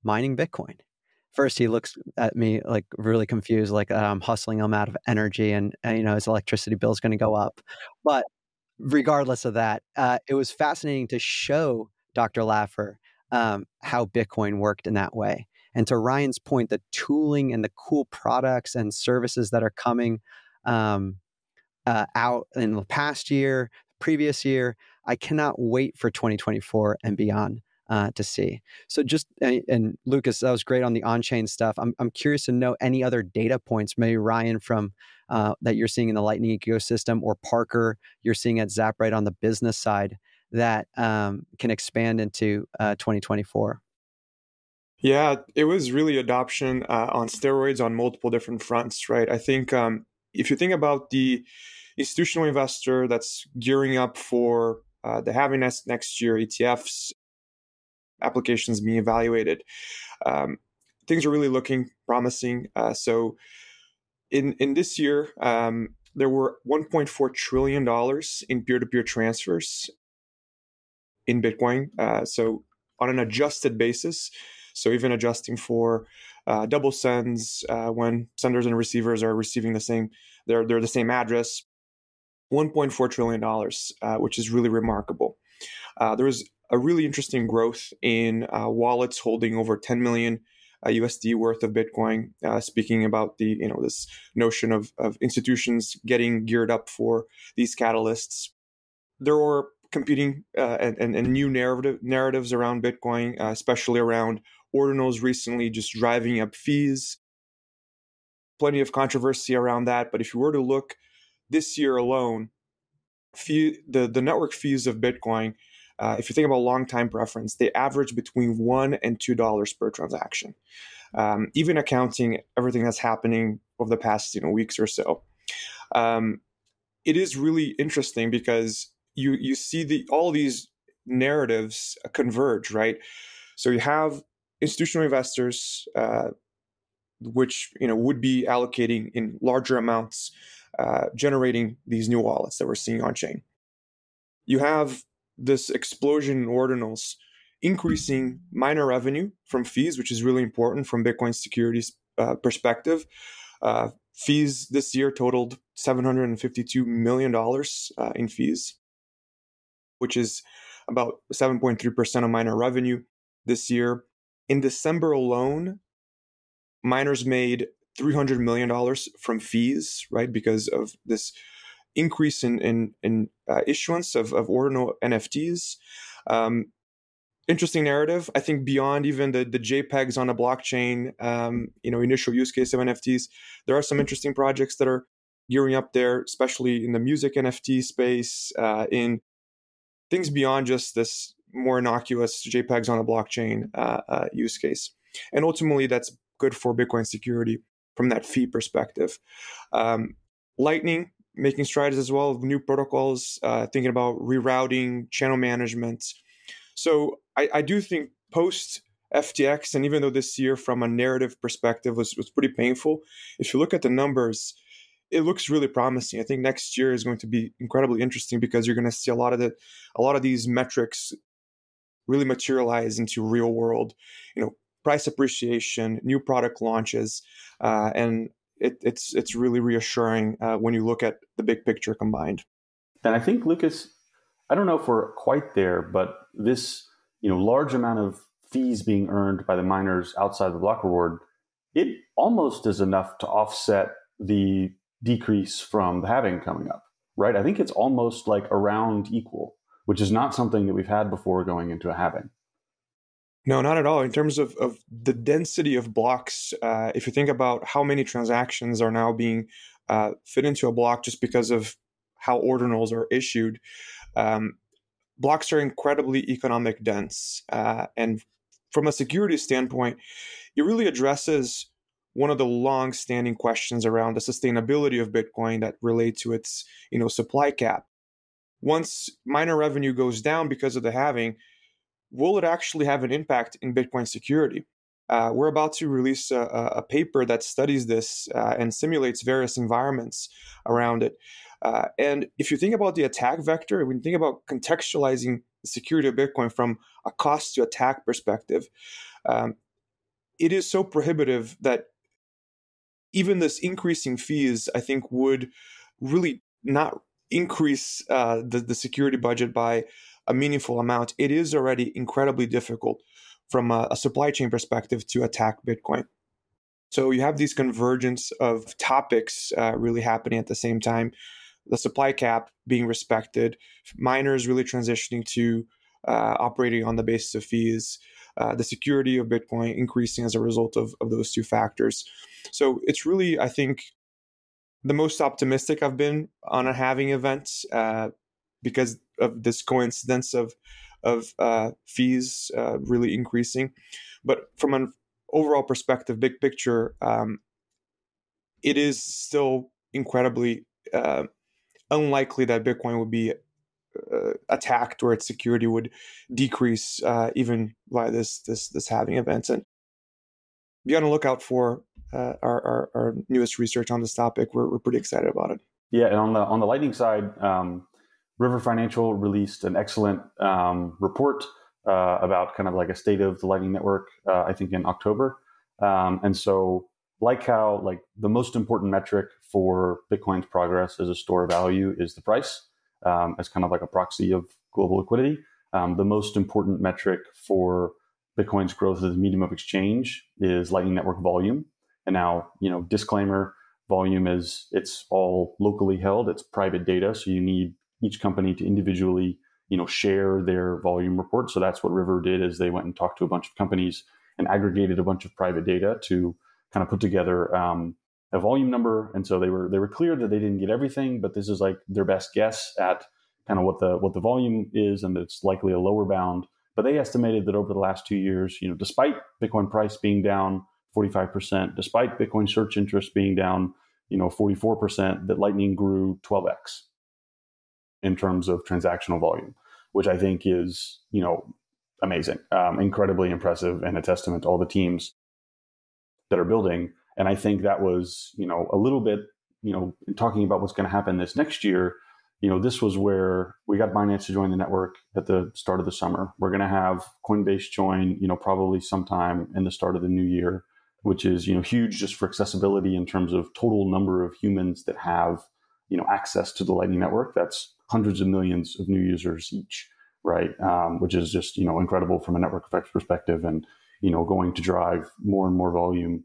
mining Bitcoin. First, he looks at me like really confused, like uh, I'm hustling him out of energy and, and you know, his electricity bill is going to go up. But regardless of that, uh, it was fascinating to show Dr. Laffer um, how Bitcoin worked in that way. And to Ryan's point, the tooling and the cool products and services that are coming um, uh, out in the past year, previous year, I cannot wait for 2024 and beyond uh, to see. So just and, and, Lucas, that was great on the on-chain stuff. I'm I'm curious to know any other data points, maybe Ryan from uh, that you're seeing in the Lightning ecosystem, or Parker you're seeing at Zaprite on the business side that um, can expand into uh, 2024. Yeah, it was really adoption uh, on steroids on multiple different fronts, right? I think um, if you think about the institutional investor that's gearing up for uh, the halving next, next year, ETFs, applications being evaluated. Um, things are really looking promising. Uh, so, in in this year, um, there were 1.4 trillion dollars in peer-to-peer transfers in Bitcoin. Uh, so, on an adjusted basis, so even adjusting for uh, double sends uh, when senders and receivers are receiving the same, they're they're the same address. $1.4 trillion, uh, which is really remarkable. Uh, there was a really interesting growth in uh, wallets holding over 10 million USD uh, worth of Bitcoin. Uh, speaking about the you know this notion of, of institutions getting geared up for these catalysts, there were competing uh, and, and, and, new narrative narratives around Bitcoin, especially around ordinals recently just driving up fees. Plenty of controversy around that, but if you were to look this year alone, fee, the, the network fees of Bitcoin, uh, if you think about long time preference, they average between one and two dollars per transaction, um, even accounting everything that's happening over the past you know weeks or so. Um, it is really interesting because you you see the all these narratives converge, right? So you have institutional investors, uh, which you know would be allocating in larger amounts uh, generating these new wallets that we're seeing on chain. you have this explosion in ordinals increasing miner revenue from fees, which is really important from Bitcoin securities uh, perspective. Uh, fees this year totaled $752 million uh, in fees, which is about 7.3% of miner revenue this year. In December alone, miners made $300 million from fees, right? Because of this increase in, in, in uh, issuance of, of ordinal NFTs. Um, interesting narrative. I think beyond even the, the JPEGs on a blockchain, um, you know, initial use case of NFTs, there are some interesting projects that are gearing up there, especially in the music NFT space, uh, in things beyond just this more innocuous JPEGs on a blockchain uh, uh, use case. And ultimately, that's good for Bitcoin security from that fee perspective. Um, Lightning making strides as well, new protocols, uh, thinking about rerouting, channel management. So I, I do think post FTX, and even though this year from a narrative perspective was, was pretty painful, if you look at the numbers, it looks really promising. I think next year is going to be incredibly interesting because you're going to see a lot of the a lot of these metrics really materialize into real world, you know, price appreciation, new product launches, uh, and it, it's it's really reassuring uh, when you look at the big picture combined. And I think Lucas, I don't know if we're quite there, but this you know large amount of fees being earned by the miners outside the block reward, it almost is enough to offset the decrease from the halving coming up, right? I think it's almost like around equal, which is not something that we've had before going into a halving. No, not at all. In terms of, of the density of blocks, uh, if you think about how many transactions are now being uh, fit into a block just because of how ordinals are issued, um, blocks are incredibly economic dense. Uh, and from a security standpoint, it really addresses one of the long-standing questions around the sustainability of Bitcoin that relate to its, you know, supply cap. Once miner revenue goes down because of the halving, will it actually have an impact in Bitcoin security? Uh, we're about to release a, a paper that studies this uh, and simulates various environments around it. Uh, and if you think about the attack vector, when you think about contextualizing the security of Bitcoin from a cost to attack perspective, um, it is so prohibitive that even this increasing fees, I think, would really not increase uh, the, the security budget by a meaningful amount. It is already incredibly difficult from a, a supply chain perspective to attack Bitcoin. So you have these convergence of topics uh, really happening at the same time. The supply cap being respected, miners really transitioning to uh, operating on the basis of fees, uh, the security of Bitcoin increasing as a result of, of those two factors. So it's really, I think, the most optimistic I've been on a halving event uh, because of this coincidence of of uh, fees uh, really increasing. But from an overall perspective, big picture, um, it is still incredibly uh, unlikely that Bitcoin would be uh, attacked or its security would decrease uh, even by this this this halving event. And be on the lookout for uh, our, our, our newest research on this topic. We're we're pretty excited about it. Yeah, and on the on the lightning side, um, River Financial released an excellent um, report uh, about kind of like a state of the Lightning Network. Uh, I think in October, um, and so like how like the most important metric for Bitcoin's progress as a store of value is the price um, as kind of like a proxy of global liquidity. Um, the most important metric for Bitcoin's growth as a medium of exchange is Lightning Network volume. And now, you know, disclaimer: volume is it's all locally held. It's private data, so you need each company to individually, you know, share their volume report. So that's what River did: is they went and talked to a bunch of companies and aggregated a bunch of private data to kind of put together um, a volume number, and so they were they were clear that they didn't get everything, but this is like their best guess at kind of what the what the volume is, and it's likely a lower bound. But they estimated that over the last two years, you know, despite Bitcoin price being down 45%, despite Bitcoin search interest being down, you know, 44%, that Lightning grew 12x in terms of transactional volume, which I think is, you know, amazing, um, incredibly impressive, and a testament to all the teams that are building and I think that was, you know, a little bit, you know, talking about what's going to happen this next year, you know, this was where we got Binance to join the network at the start of the summer. We're going to have Coinbase join, you know, probably sometime in the start of the new year, which is, you know, huge just for accessibility in terms of total number of humans that have, you know, access to the Lightning Network. That's hundreds of millions of new users each, right? Um, which is just, you know, incredible from a network effects perspective and, you know, going to drive more and more volume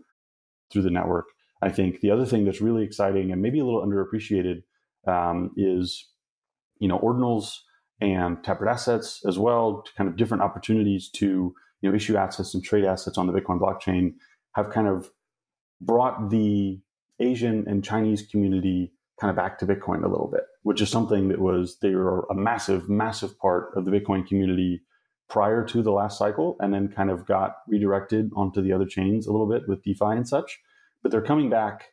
through the network. I think the other thing that's really exciting and maybe a little underappreciated um, is you know ordinals and taproot assets as well to kind of different opportunities to you know issue assets and trade assets on the Bitcoin blockchain have kind of brought the Asian and Chinese community kind of back to Bitcoin a little bit, which is something that was they were a massive, massive part of the Bitcoin community prior to the last cycle, and then kind of got redirected onto the other chains a little bit with DeFi and such. But they're coming back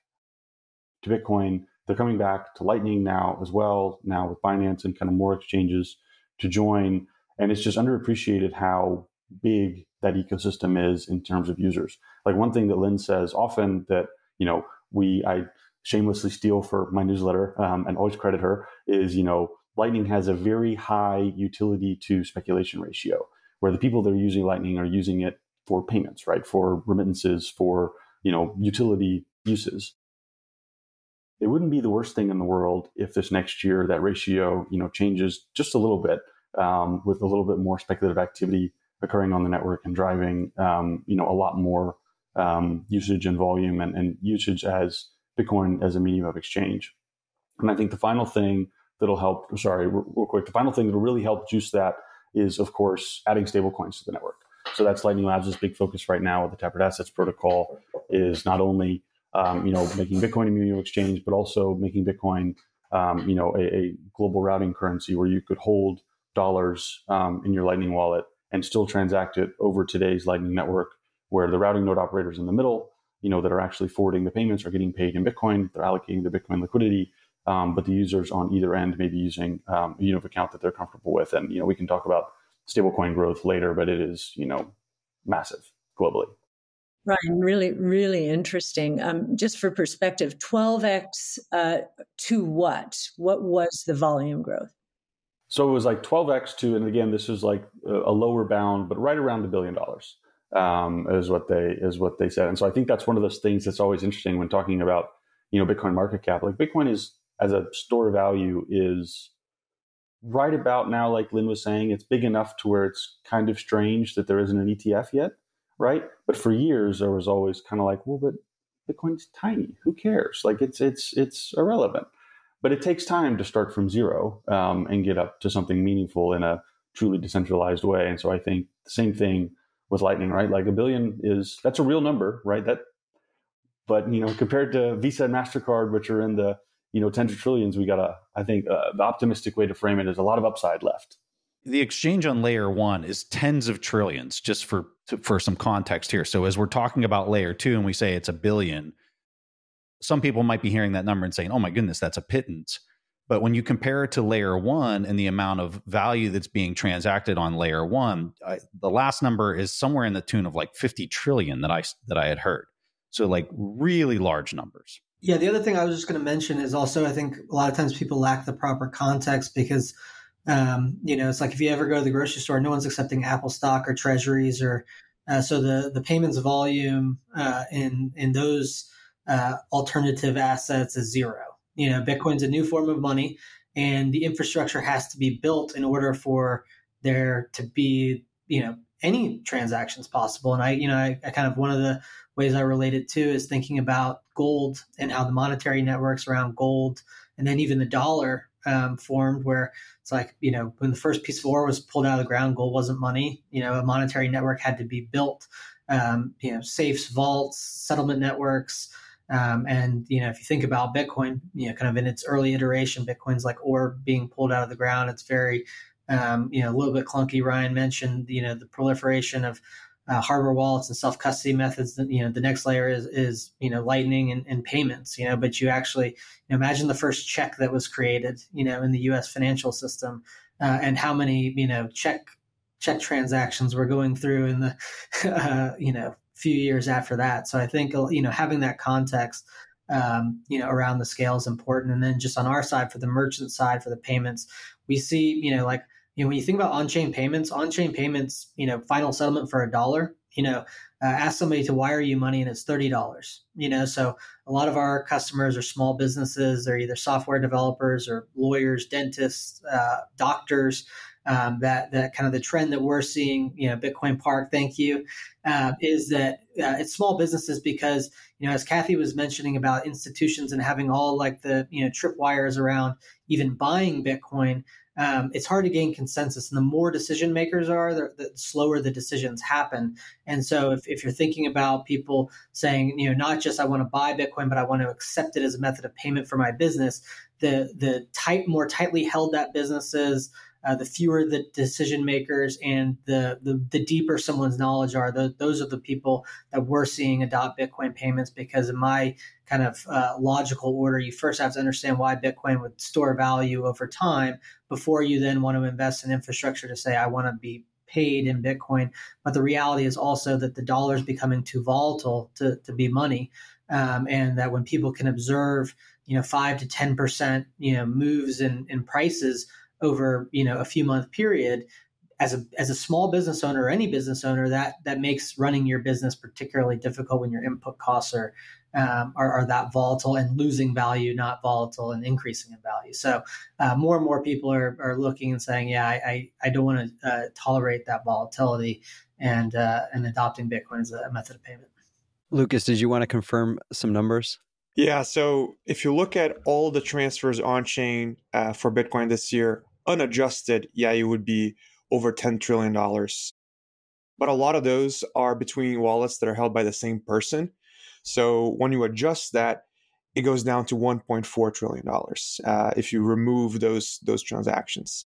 to Bitcoin they're coming back to Lightning now as well, now with Binance and kind of more exchanges to join. And it's just underappreciated how big that ecosystem is in terms of users. Like one thing that Lyn says often that, you know, we, I shamelessly steal for my newsletter um, and always credit her is, you know, Lightning has a very high utility to speculation ratio where the people that are using Lightning are using it for payments, right? For remittances, for, you know, utility uses it wouldn't be the worst thing in the world if this next year that ratio you know changes just a little bit um, with a little bit more speculative activity occurring on the network and driving um, you know a lot more um, usage and volume and, and, usage as Bitcoin as a medium of exchange. And I think the final thing that'll help, sorry, real quick, the final thing that'll really help juice that is, of course, adding stablecoins to the network. So that's Lightning Labs' big focus right now with the Taproot Assets protocol is not only um, you know, making Bitcoin a medium exchange, but also making Bitcoin, um, you know, a, a, global routing currency where you could hold dollars um, in your Lightning wallet and still transact it over today's Lightning network, where the routing node operators in the middle, you know, that are actually forwarding the payments are getting paid in Bitcoin. They're allocating the Bitcoin liquidity, um, but the users on either end may be using um, a unit of account that they're comfortable with. And you know, we can talk about stablecoin growth later, but it is you know massive globally. Ryan, really, really interesting. Um, just for perspective, 12x uh, to what? What was the volume growth? So it was like 12x to, and again, this is like a, lower bound, but right around a billion dollars um, is what they is what they said. And so I think that's one of those things that's always interesting when talking about you know Bitcoin market cap. Like Bitcoin is as a store value is right about now, like Lyn was saying, it's big enough to where it's kind of strange that there isn't an ETF yet right? But for years, there was always kind of like, well, but Bitcoin's tiny. Who cares? Like it's it's it's irrelevant. But it takes time to start from zero um, and get up to something meaningful in a truly decentralized way. And so I think the same thing with Lightning, right? Like a billion is that's a real number, right? That, but you know, compared to Visa and Mastercard, which are in the you know tens of trillions, we got a. I think uh, the optimistic way to frame it is a lot of upside left. The exchange on layer one is tens of trillions just for for some context here. So as we're talking about layer two and we say it's a billion some people might be hearing that number and saying oh my goodness that's a pittance. But when you compare it to layer one and the amount of value that's being transacted on layer one I, the last number is somewhere in the tune of like 50 trillion that i that i had heard. So like really large numbers yeah the other thing i was just going to mention is also i think a lot of times people lack the proper context because um, you know, it's like if you ever go to the grocery store, no one's accepting Apple stock or treasuries or uh, so the the payments volume uh, in in those uh, alternative assets is zero. You know, Bitcoin's a new form of money, and the infrastructure has to be built in order for there to be you know any transactions possible. And I you know I, I kind of one of the ways I relate it to is thinking about gold and how the monetary networks around gold and then even the dollar um, formed where it's like you know when the first piece of ore was pulled out of the ground gold wasn't money. You know a monetary network had to be built um, you know safes vaults settlement networks um, and you know if you think about bitcoin you know kind of in its early iteration bitcoin's like ore being pulled out of the ground. It's very um, you know a little bit clunky. Ryan mentioned you know the proliferation of uh, hardware wallets and self custody methods. You know, the next layer is is you know Lightning and, and payments. You know, but you actually you know, imagine the first check that was created. You know, in the U.S. financial system, uh, and how many you know check check transactions were going through in the uh, you know few years after that. So I think you know having that context um, you know, around the scale is important. And then just on our side, for the merchant side, for the payments, we see, you know, like, you know, when you think about on-chain payments, on-chain payments, you know, final settlement for a dollar, you know, uh, ask somebody to wire you money and it's $30, you know, so a lot of our customers are small businesses. They're either software developers or lawyers, dentists, uh, doctors, um, that that kind of the trend that we're seeing, you know, Bitcoin Park, thank you, uh, is that uh, it's small businesses because you know, as Cathie was mentioning about institutions and having all like the you know tripwires around even buying Bitcoin. Um, it's hard to gain consensus. And the more decision makers are, the, the, slower the decisions happen. And so, if, if you're thinking about people saying, you know, not just I want to buy Bitcoin, but I want to accept it as a method of payment for my business, the the tight, more tightly held that business is, uh, the fewer the decision makers and the, the, the deeper someone's knowledge are. The, those are the people that we're seeing adopt Bitcoin payments because in my kind of uh, logical order, you first have to understand why Bitcoin would store value over time before you then want to invest in infrastructure to say I want to be paid in Bitcoin. But the reality is also that the dollar is becoming too volatile to, to be money. Um, and that when people can observe, you know, five to 10%, you know, moves in, in prices, over you know a few month period as a as a small business owner or any business owner that that makes running your business particularly difficult when your input costs are um, are, are, that volatile and losing value, not volatile and increasing in value. So uh, more and more people are, are looking and saying, yeah, I, I, I don't want to uh, tolerate that volatility and, uh, and adopting Bitcoin as a method of payment. Lucas, did you want to confirm some numbers? Yeah. So if you look at all the transfers on chain uh, for Bitcoin this year, unadjusted, yeah, it would be over $10 trillion. But a lot of those are between wallets that are held by the same person. So when you adjust that, it goes down to 1.4 trillion dollars uh, if you remove those those transactions.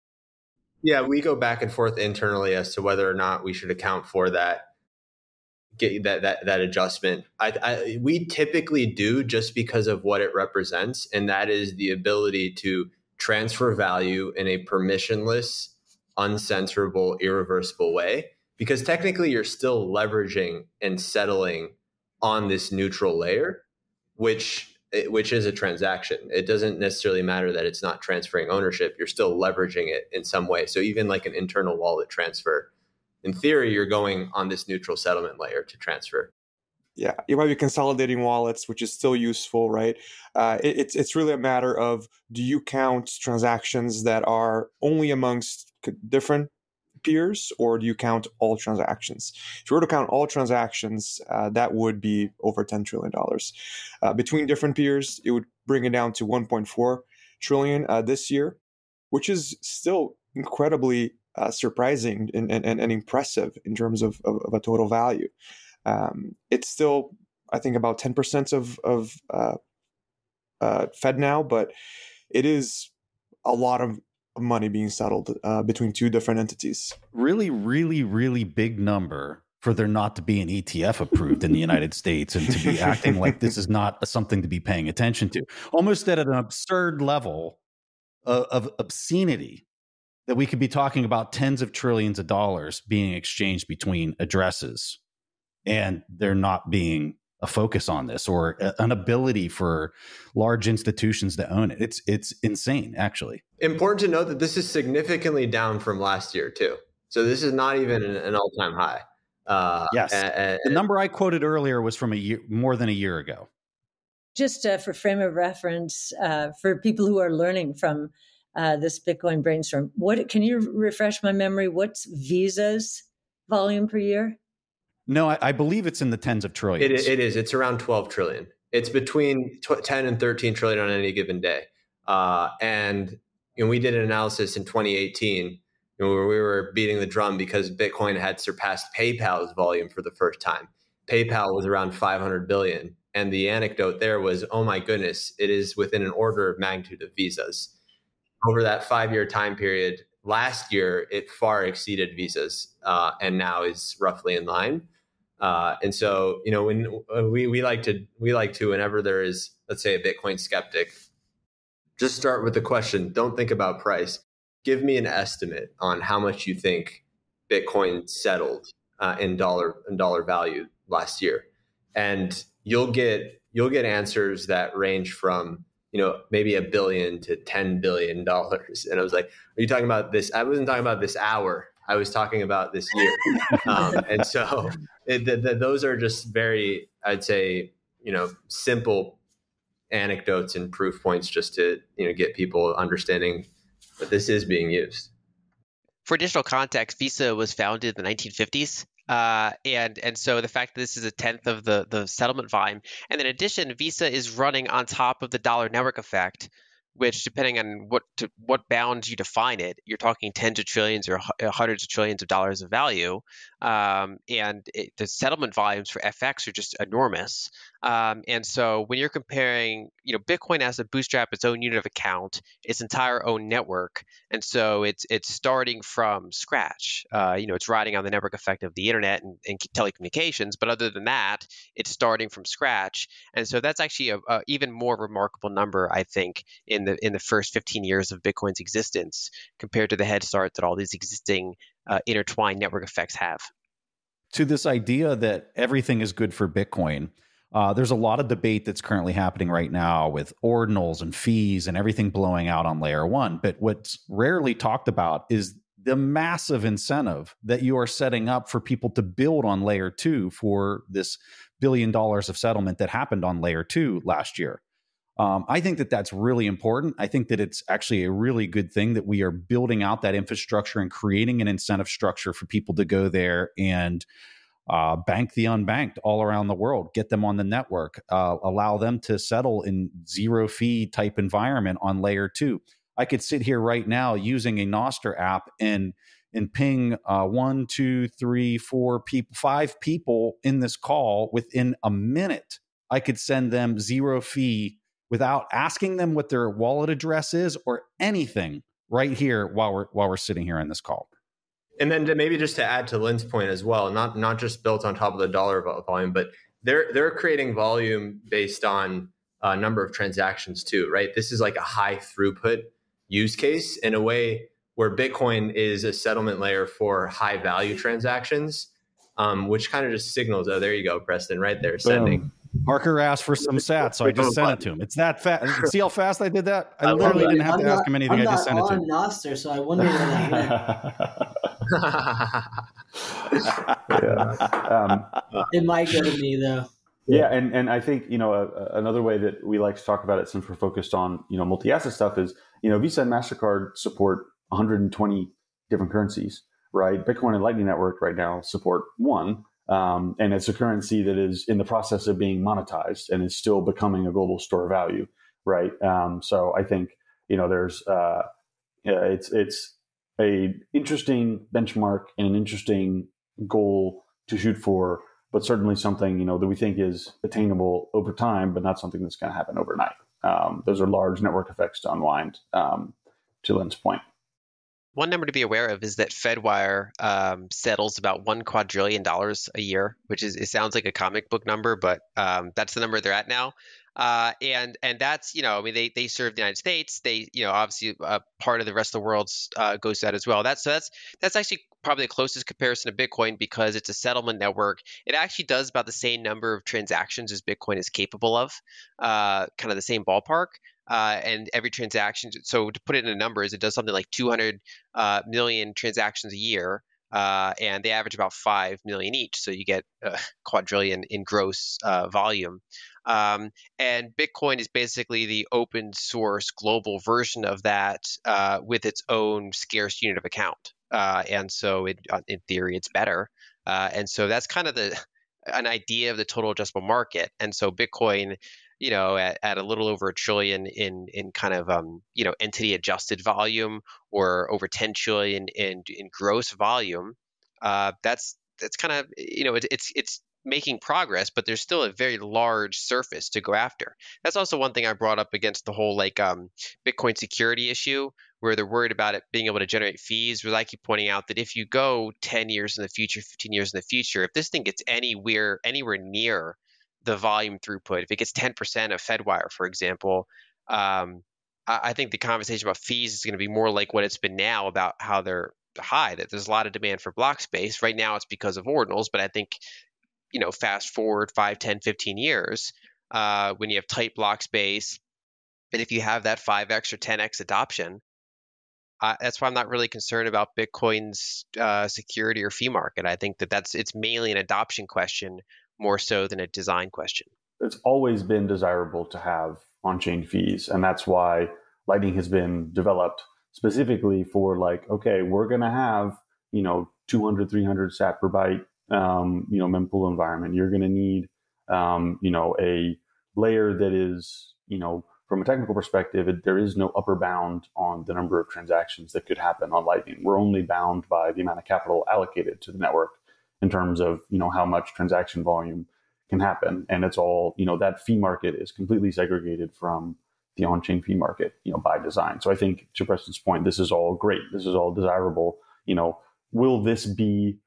Yeah, we go back and forth internally as to whether or not we should account for that get that that that adjustment. I, I we typically do just because of what it represents, and that is the ability to transfer value in a permissionless, uncensorable, irreversible way. Because technically, you're still leveraging and settling on this neutral layer, which which is a transaction. It doesn't necessarily matter that it's not transferring ownership. You're still leveraging it in some way. So even like an internal wallet transfer, in theory, you're going on this neutral settlement layer to transfer yeah, you might be consolidating wallets, which is still useful, right? Uh, it, it's it's really a matter of do you count transactions that are only amongst different peers, or do you count all transactions? If you were to count all transactions, uh, that would be over ten trillion dollars. Uh, between different peers, it would bring it down to one point four trillion uh, this year, which is still incredibly uh, surprising and, and, and impressive in terms of, of, of a total value. Um, it's still, I think, about 10% of, of uh, uh, FedNow, but it is a lot of money being settled uh, between two different entities. Really, really, really big number for there not to be an ETF approved in the United States and to be acting like this is not something to be paying attention to, almost at an absurd level of, of obscenity that we could be talking about tens of trillions of dollars being exchanged between addresses and there not being a focus on this or an ability for large institutions to own it. It's it's insane, actually. Important to note that this is significantly down from last year too. So this is not even an, an all time high. Uh, yes, and, the number I quoted earlier was from a year more than a year ago. Just uh, for frame of reference, uh, for people who are learning from uh, this Bitcoin brainstorm, what can you refresh my memory? What's Visa's volume per year? No, I, I, believe it's in the tens of trillions. It, it is. It's around 12 trillion. It's between 10 and 13 trillion on any given day. Uh, and you know, we did an analysis in 2018 you know, where we were beating the drum because Bitcoin had surpassed PayPal's volume for the first time. PayPal was around 500 billion. And the anecdote there was, oh my goodness, it is within an order of magnitude of Visa's. Over that five year time period, last year, it far exceeded Visa's uh, and now is roughly in line. Uh, and so, you know, when uh, we, we like to, we like to, whenever there is, let's say a Bitcoin skeptic, just start with the question. Don't think about price. Give me an estimate on how much you think Bitcoin settled uh, in dollar in dollar value last year, and you'll get you'll get answers that range from you know maybe a billion to 10 billion dollars. And i was like are you talking about this? I wasn't talking about this hour. I was talking about this year. Um, and so it, the, the, those are just very i'd say you know simple anecdotes and proof points just to you know get people understanding that this is being used. For additional context, Visa was founded in the 1950s. Uh, and and so the fact that this is a tenth of the the settlement volume, and in addition, Visa is running on top of the dollar network effect, which depending on what to, what bounds you define it, you're talking tens of trillions or hundreds of trillions of dollars of value, um, and it, the settlement volumes for FX are just enormous. Um, and so when you're comparing, you know, Bitcoin has to bootstrap its own unit of account, its entire own network, and so it's it's starting from scratch. Uh, you know, it's riding on the network effect of the internet and, and, telecommunications, but other than that, it's starting from scratch. And so that's actually a, a, even more remarkable number, I think, in the in the first 15 years of Bitcoin's existence compared to the head start that all these existing uh, intertwined network effects have. To this idea that everything is good for Bitcoin uh, there's a lot of debate that's currently happening right now with ordinals and fees and everything blowing out on layer one. But what's rarely talked about is the massive incentive that you are setting up for people to build on layer two for this billion dollars of settlement that happened on layer two last year. Um, I think that that's really important. I think that it's actually a really good thing that we are building out that infrastructure and creating an incentive structure for people to go there and uh, bank the unbanked all around the world, get them on the network, uh, allow them to settle in zero fee type environment on layer two. I could sit here right now using a Nostr app and and ping uh, one, two, three, four people, five people in this call within a minute. I could send them zero fee without asking them what their wallet address is or anything right here while we're while we're sitting here in this call. And then to maybe just to add to Lyn's point as well, not not just built on top of the dollar volume, but they're they're creating volume based on a number of transactions too, right? This is like a high throughput use case in a way where Bitcoin is a settlement layer for high value transactions, um, which kind of just signals, oh, there you go, Preston, right there, sending. Boom. Parker asked for some sats, so I just sent it to him. It's that fast. See how fast I did that? I literally didn't have I'm to not, ask him anything. I'm I just sent it to him. Nostr, so I wonder yeah. Um, it might go to me though. Yeah, and and I think you know uh, another way that we like to talk about it, since we're focused on you know multi-asset stuff, is you know Visa and Mastercard support 120 different currencies, right? Bitcoin and Lightning Network right now support one, um, and it's a currency that is in the process of being monetized and is still becoming a global store of value, right? Um, so I think you know there's uh, it's it's a interesting benchmark and an interesting goal to shoot for, but certainly something you know that we think is attainable over time, but not something that's going to happen overnight. Um, those are large network effects to unwind. Um, to Lyn's point. One number to be aware of is that Fedwire um, settles about one quadrillion dollars a year, which is it sounds like a comic book number, but um, that's the number they're at now. Uh, and and that's you know I mean they they serve the United States. They you know obviously uh, part of the rest of the world uh, goes to that as well. That's so that's that's actually probably the closest comparison to Bitcoin because it's a settlement network. It actually does about the same number of transactions as Bitcoin is capable of uh, kind of the same ballpark uh, and every transaction so to put it in numbers it does something like 200 uh, million transactions a year uh, and they average about 5 million each. So you get a quadrillion in gross uh, volume. Um, and Bitcoin is basically the open source global version of that uh, with its own scarce unit of account. Uh, and so, it, in theory, it's better. And so that's kind of the an idea of the total addressable market. And so Bitcoin, you know, at, at a little over a trillion in in kind of um, you know entity adjusted volume, or over 10 trillion in in gross volume. Uh, that's that's kind of you know it, it's it's making progress, but there's still a very large surface to go after. That's also one thing I brought up against the whole like um, Bitcoin security issue, where they're worried about it being able to generate fees. Where I keep pointing out that if you go 10 years in the future, 15 years in the future, if this thing gets anywhere anywhere near the volume throughput, if it gets 10% of Fedwire, for example, um, I, I think the conversation about fees is going to be more like what it's been now about how they're high that there's a lot of demand for block space right now it's because of ordinals but i think you know fast forward 5 10 15 years uh, when you have tight block space, and if you have that 5x or 10x adoption, uh, that's why I'm not really concerned about Bitcoin's uh, security or fee market. I think that that's it's mainly an adoption question more so than a design question. It's always been desirable to have on-chain fees, and that's why Lightning has been developed specifically for like, okay, we're going to have you know 200, 300 sat per byte, um, you know, mempool environment. You're going to need um, you know a layer that is you know from a technical perspective, it, there is no upper bound on the number of transactions that could happen on Lightning. We're only bound by the amount of capital allocated to the network in terms of you know how much transaction volume can happen, and it's all you know that fee market is completely segregated from the on-chain fee market, you know, by design. So I think to Preston's point, this is all great. This is all desirable. You know, will this be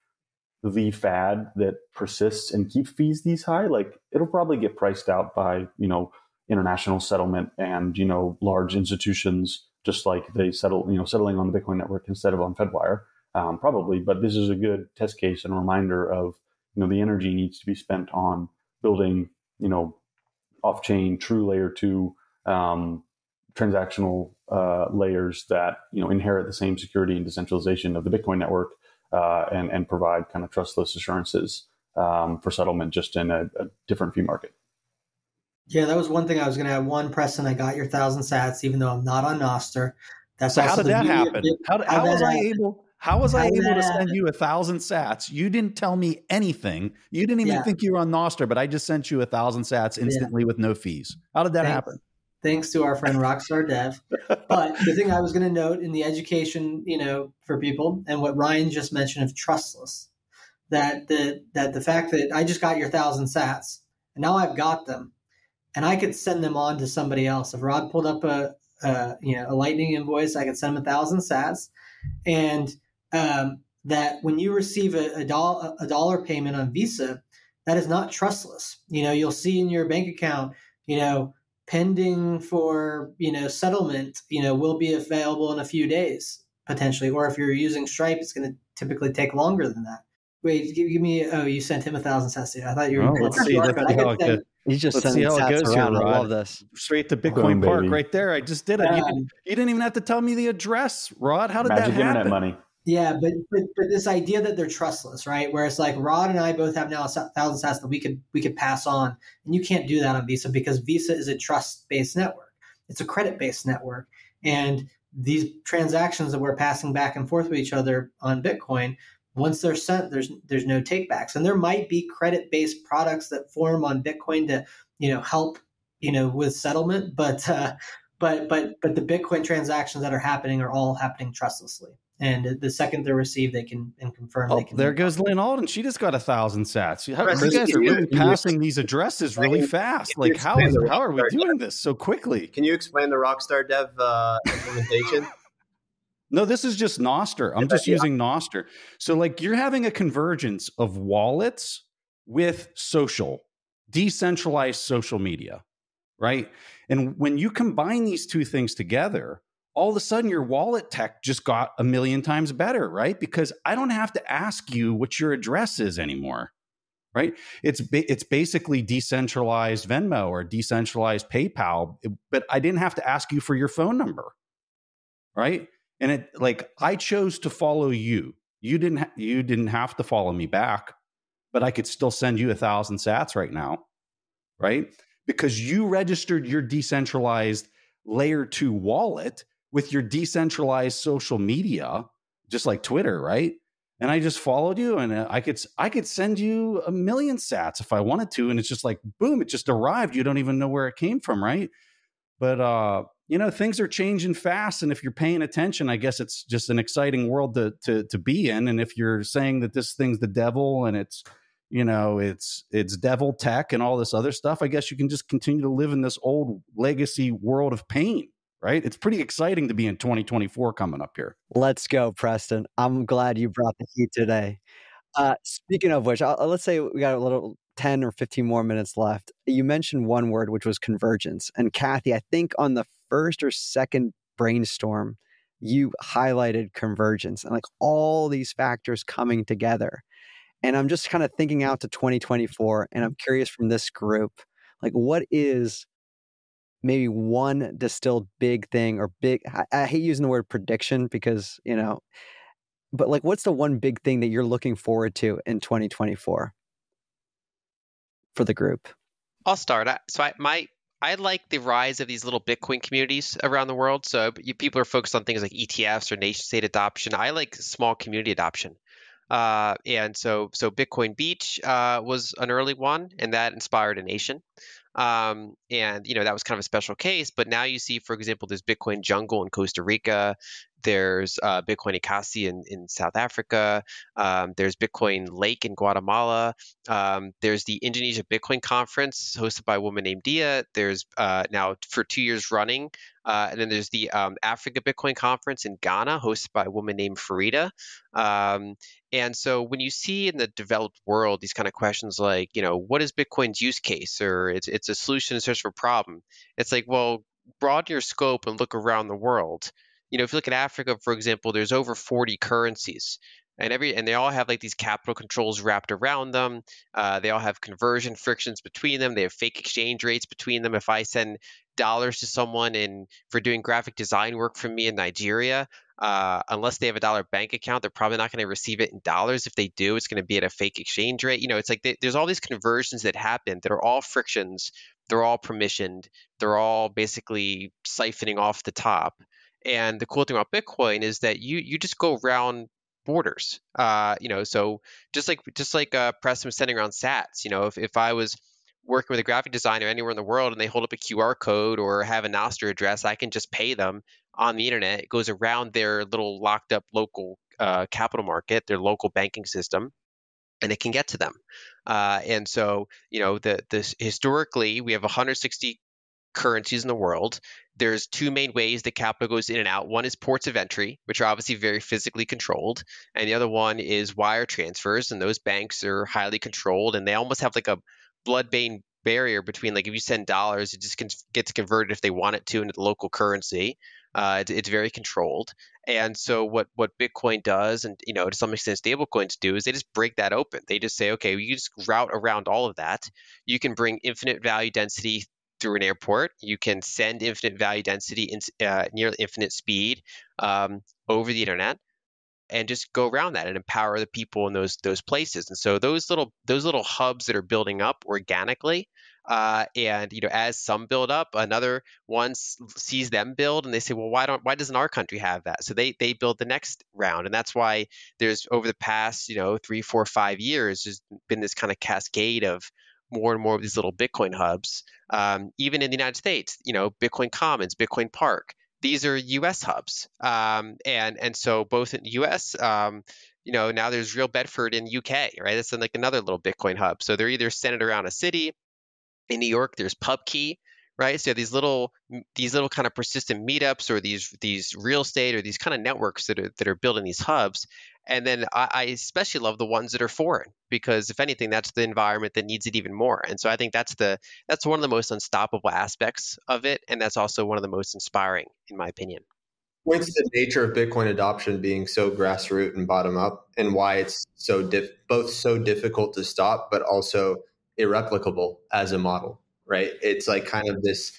the fad that persists and keep fees these high? Like it'll probably get priced out by you know international settlement and you know large institutions just like they settle you know settling on the bitcoin network instead of on fedwire um, probably but this is a good test case and reminder of you know the energy needs to be spent on building you know off chain true layer two um, transactional uh, layers that you know inherit the same security and decentralization of the bitcoin network uh, and and provide kind of trustless assurances um, for settlement just in a, a different fee market yeah, that was one thing I was going to have. One, Preston, I got your thousand sats, even though I'm not on Nostr. That's so how did that happen? How, how, how was I able? How was I able to send you a thousand sats? You didn't tell me anything. You didn't even yeah. think you were on Nostr, but I just sent you a thousand sats instantly yeah. with no fees. How did that thanks, happen? Thanks to our friend Rockstar Dev. but the thing I was going to note in the education, you know, for people, and what Ryan just mentioned of trustless, that the that the fact that I just got your thousand sats and now I've got them and I could send them on to somebody else. If Rod pulled up a, a you know a Lightning invoice, I could send him a thousand Sats, and um, that when you receive a, a, dollar a dollar payment on Visa, that is not trustless. You know, you'll see in your bank account, you know, pending for you know settlement, you know, will be available in a few days potentially, or if you're using Stripe, it's going to typically take longer than that. Wait, give, give me. Oh, you sent him a thousand sats. I thought you were. Oh, let's see. Let's see how it goes. He's just Let's sending sats around. Here, I love this. Straight to Bitcoin Park, baby. right there. I just did it. Um, you, didn't, you, didn't, even have to tell me the address, Rod. How did Magic that happen? internet money. Yeah, but, but but this idea that they're trustless, right? Where it's like Rod and I both have now a thousand sats that we could we could pass on, and you can't do that on Visa because Visa is a trust based network. It's a credit based network, and these transactions that we're passing back and forth with each other on Bitcoin once they're sent there's there's no takebacks and there might be credit based products that form on bitcoin to you know help you know with settlement but uh, but but but the bitcoin transactions that are happening are all happening trustlessly and the second they're received they can and confirm oh, there goes Lyn Alden she just got a thousand sats how, you guys are really passing these addresses really fast like how is how are we doing this so quickly can you explain the rockstar dev uh, implementation No, this is just Nostr. I'm just yeah. using Nostr. So, like, you're having a convergence of wallets with social, decentralized social media, right? And when you combine these two things together, all of a sudden your wallet tech just got a million times better, right? Because I don't have to ask you what your address is anymore, right? It's it's basically decentralized Venmo or decentralized PayPal, but I didn't have to ask you for your phone number, right? and it like i chose to follow you you didn't ha- you didn't have to follow me back but i could still send you a thousand sats right now right because you registered your decentralized layer 2 wallet with your decentralized social media just like twitter right? And i just followed you and uh, i could i could send you a million sats if i wanted to and it's just like boom it just arrived. You don't even know where it came from right? But uh you know things are changing fast and if you're paying attention i guess it's just an exciting world to to to be in. And if you're saying that this thing's the devil and it's you know it's it's devil tech and all this other stuff i guess you can just continue to live in this old legacy world of pain right it's pretty exciting to be in 2024 coming up here let's go preston i'm glad you brought the heat today uh, speaking of which I'll, let's say we got a little 10 or 15 more minutes left. You mentioned one word, which was convergence. And Cathie, I think on the first or second brainstorm, you highlighted convergence and like all these factors coming together. And I'm just kind of thinking out to 2024, and I'm curious from this group, Like, what is maybe one distilled big thing or big? I, I hate using the word prediction because you know, but like, what's the one big thing that you're looking forward to in 2024 for the group? I'll start. So I, my I like the rise of these little Bitcoin communities around the world. So you, people are focused on things like ETFs or nation state adoption. I like small community adoption. Uh, and so, so Bitcoin Beach uh, was an early one, and that inspired a nation. Um, and you know that was kind of a special case. But now you see, for example, there's Bitcoin Jungle in Costa Rica. There's uh, Bitcoin Ekasi in, in South Africa. Um, there's Bitcoin Lake in Guatemala. Um, there's the Indonesia Bitcoin Conference hosted by a woman named Dia. There's uh, now for two years running. Uh, and then there's the um, Africa Bitcoin Conference in Ghana hosted by a woman named Farida. Um, and so when you see in the developed world these kind of questions like, you know, what is Bitcoin's use case or it's, it's a solution in search of a problem, it's like, well, broaden your scope and look around the world you know, if you look at Africa, for example, there's over 40 currencies. And every and they all have like these capital controls wrapped around them. Uh, they all have conversion frictions between them. They have fake exchange rates between them. If I send dollars to someone in for doing graphic design work for me in Nigeria, uh, unless they have a dollar bank account, they're probably not going to receive it in dollars. If they do, it's going to be at a fake exchange rate. You know, it's like they, there's all these conversions that happen that are all frictions. They're all permissioned. They're all basically siphoning off the top. And the cool thing about Bitcoin is that you you just go around borders. Uh, you know, so just like just like uh, Preston was sending around Sats. You know, if if I was working with a graphic designer anywhere in the world and they hold up a QR code or have a Nostr address, I can just pay them on the internet. It goes around their little locked up local uh, capital market, their local banking system, and it can get to them. Uh, and so, you know, the this historically we have 160 currencies in the world. There's two main ways that capital goes in and out. One is ports of entry, which are obviously very physically controlled, and the other one is wire transfers, and those banks are highly controlled, and they almost have like a blood-brain barrier between like if you send dollars, it just gets converted if they want it to into the local currency. Uh, it's, it's, very controlled, and so what what Bitcoin does, and you know to some extent stablecoins do, is they just break that open. They just say, okay, you just route around all of that. You can bring infinite value density through an airport. You can send infinite value density in uh, near infinite speed um, over the internet, and just go around that and empower the people in those those places. And so those little those little hubs that are building up organically. Uh, and you know, as some build up, another one sees them build, and they say, "Well, why don't why doesn't our country have that?" So they they build the next round, and that's why there's over the past you know three, four, five years, there's been this kind of cascade of more and more of these little Bitcoin hubs. Um, even in the United States, you know, Bitcoin Commons, Bitcoin Park, these are U.S. hubs, um, and and so both in the U.S. Um, you know, now there's Real Bedford in UK, right? That's like another little Bitcoin hub. So they're either centered around a city. In New York, there's PubKey, right? So these little these little kind of persistent meetups or these these real estate or these kind of networks that are that are building these hubs, and then I, I, especially love the ones that are foreign because if anything, that's the environment that needs it even more. And so I think that's the that's one of the most unstoppable aspects of it, and that's also one of the most inspiring, in my opinion. What's the nature of Bitcoin adoption being so grassroots and bottom up, and why it's so diff- both so difficult to stop, but also irreplicable as a model. Right? It's like kind of this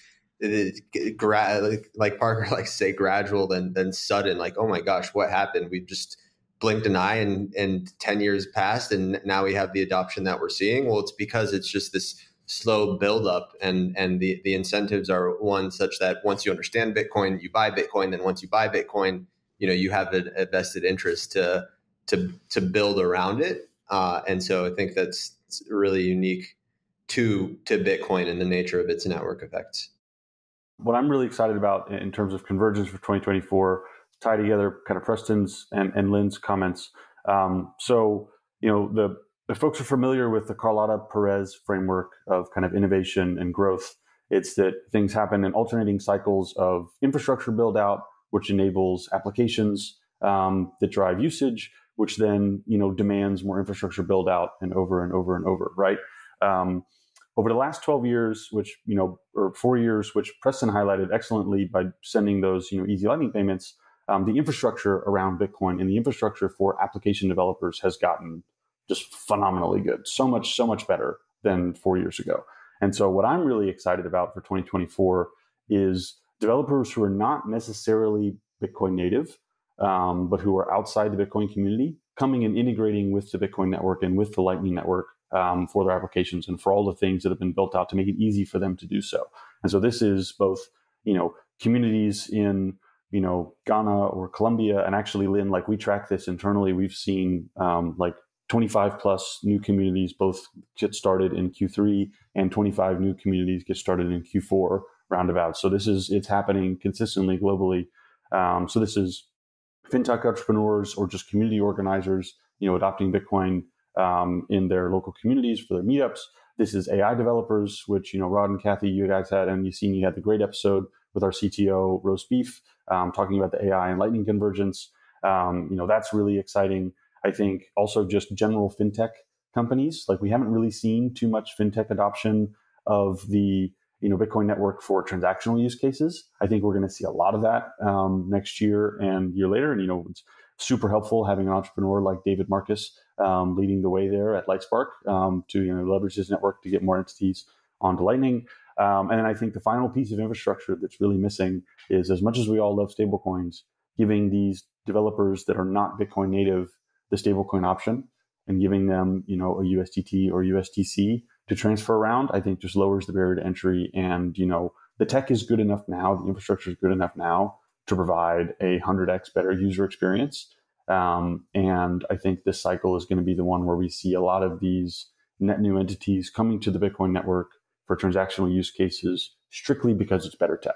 gra- like Parker likes to say gradual then then sudden like oh my gosh what happened? We just blinked an eye and, and 10 years passed and now we have the adoption that we're seeing. Well it's because it's just this slow buildup and and the the incentives are one such that once you understand bitcoin you buy bitcoin then once you buy bitcoin you know you have a vested interest to to to build around it. Uh, and so i think that's really unique to to bitcoin and the nature of its network effects what i'm really excited about in terms of convergence for 2024 tie together kind of Preston's and, and Lyn's comments. Um, so, you know, the, the folks are familiar with the Carlota Perez framework of kind of innovation and growth. It's that things happen in alternating cycles of infrastructure build out, which enables applications um, that drive usage, which then you know demands more infrastructure build out and over and over and over, right? Um, over the last 12 years, which you know, or four years, which Preston highlighted excellently by sending those you know easy lightning payments, um, the infrastructure around Bitcoin and the infrastructure for application developers has gotten just phenomenally good. So much, so much better than four years ago. And so, what I'm really excited about for 2024 is developers who are not necessarily Bitcoin native, um, but who are outside the Bitcoin community, coming and integrating with the Bitcoin network and with the Lightning network um, for their applications and for all the things that have been built out to make it easy for them to do so. And so, this is both, you know, communities in you know Ghana or Colombia, and actually, Lyn, like we track this internally, we've seen um, like 25 plus new communities both get started in Q3 and 25 new communities get started in Q4 roundabout. So this is it's happening consistently globally. Um, so this is fintech entrepreneurs or just community organizers, you know, adopting Bitcoin um, in their local communities for their meetups. This is AI developers, which you know Rod and Cathie, you guys had, and you've seen you had the great episode with our CTO Roast Beef um, talking about the AI and Lightning convergence. Um, you know, that's really exciting. I think also just general fintech companies. Like we haven't really seen too much fintech adoption of the you know Bitcoin network for transactional use cases. I think we're going to see a lot of that um, next year and year later. And you know, it's super helpful having an entrepreneur like David Marcus um, leading the way there at Lightspark um, to you know leverage his network to get more entities onto Lightning. Um, and then I think the final piece of infrastructure that's really missing is as much as we all love stablecoins, giving these developers that are not Bitcoin native the stablecoin option and giving them, you know, a USDT or USDC to transfer around, I think just lowers the barrier to entry. And, you know, the tech is good enough now, the infrastructure is good enough now to provide a 100x better user experience. Um, and I think this cycle is going to be the one where we see a lot of these net new entities coming to the Bitcoin network for transactional use cases strictly because it's better tech,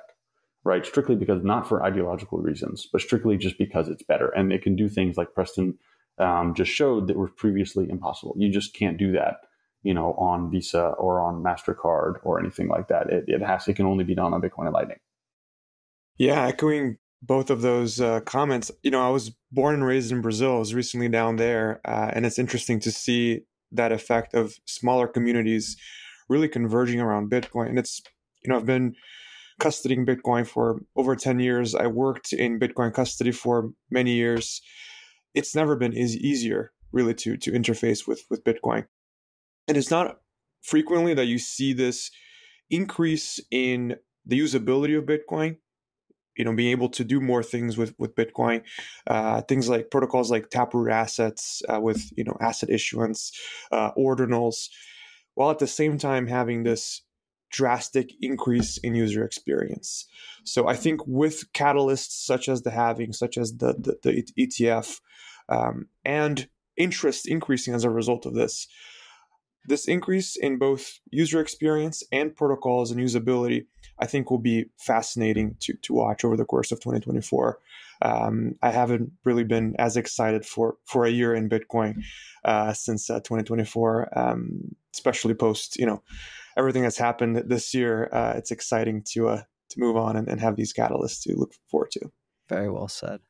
right? Strictly because not for ideological reasons, but strictly just because it's better. And it can do things like Preston um, just showed that were previously impossible. You just can't do that, you know, on Visa or on Mastercard or anything like that. It, it has it can only be done on Bitcoin and Lightning. Yeah, echoing both of those uh, comments. You know, I was born and raised in Brazil. I was recently down there, uh, and it's interesting to see that effect of smaller communities really converging around Bitcoin. And it's you know, I've been custodying Bitcoin for over 10 years. I worked in Bitcoin custody for many years it's never been as easier really to to interface with with Bitcoin. And it's not frequently that you see this increase in the usability of Bitcoin. You know, being able to do more things with with Bitcoin, uh, things like protocols like Taproot assets uh, with you know asset issuance, uh, ordinals, while at the same time having this drastic increase in user experience. So I think with catalysts such as the halving, such as the the, the ETF, um, and interest increasing as a result of this. This increase in both user experience and protocols and usability, I think, will be fascinating to, to watch over the course of 2024. Um, I haven't really been as excited for, for a year in Bitcoin uh, since uh, 2024, um, especially post you know everything that's happened this year. Uh, it's exciting to uh, to move on and, and have these catalysts to look forward to. Very well said.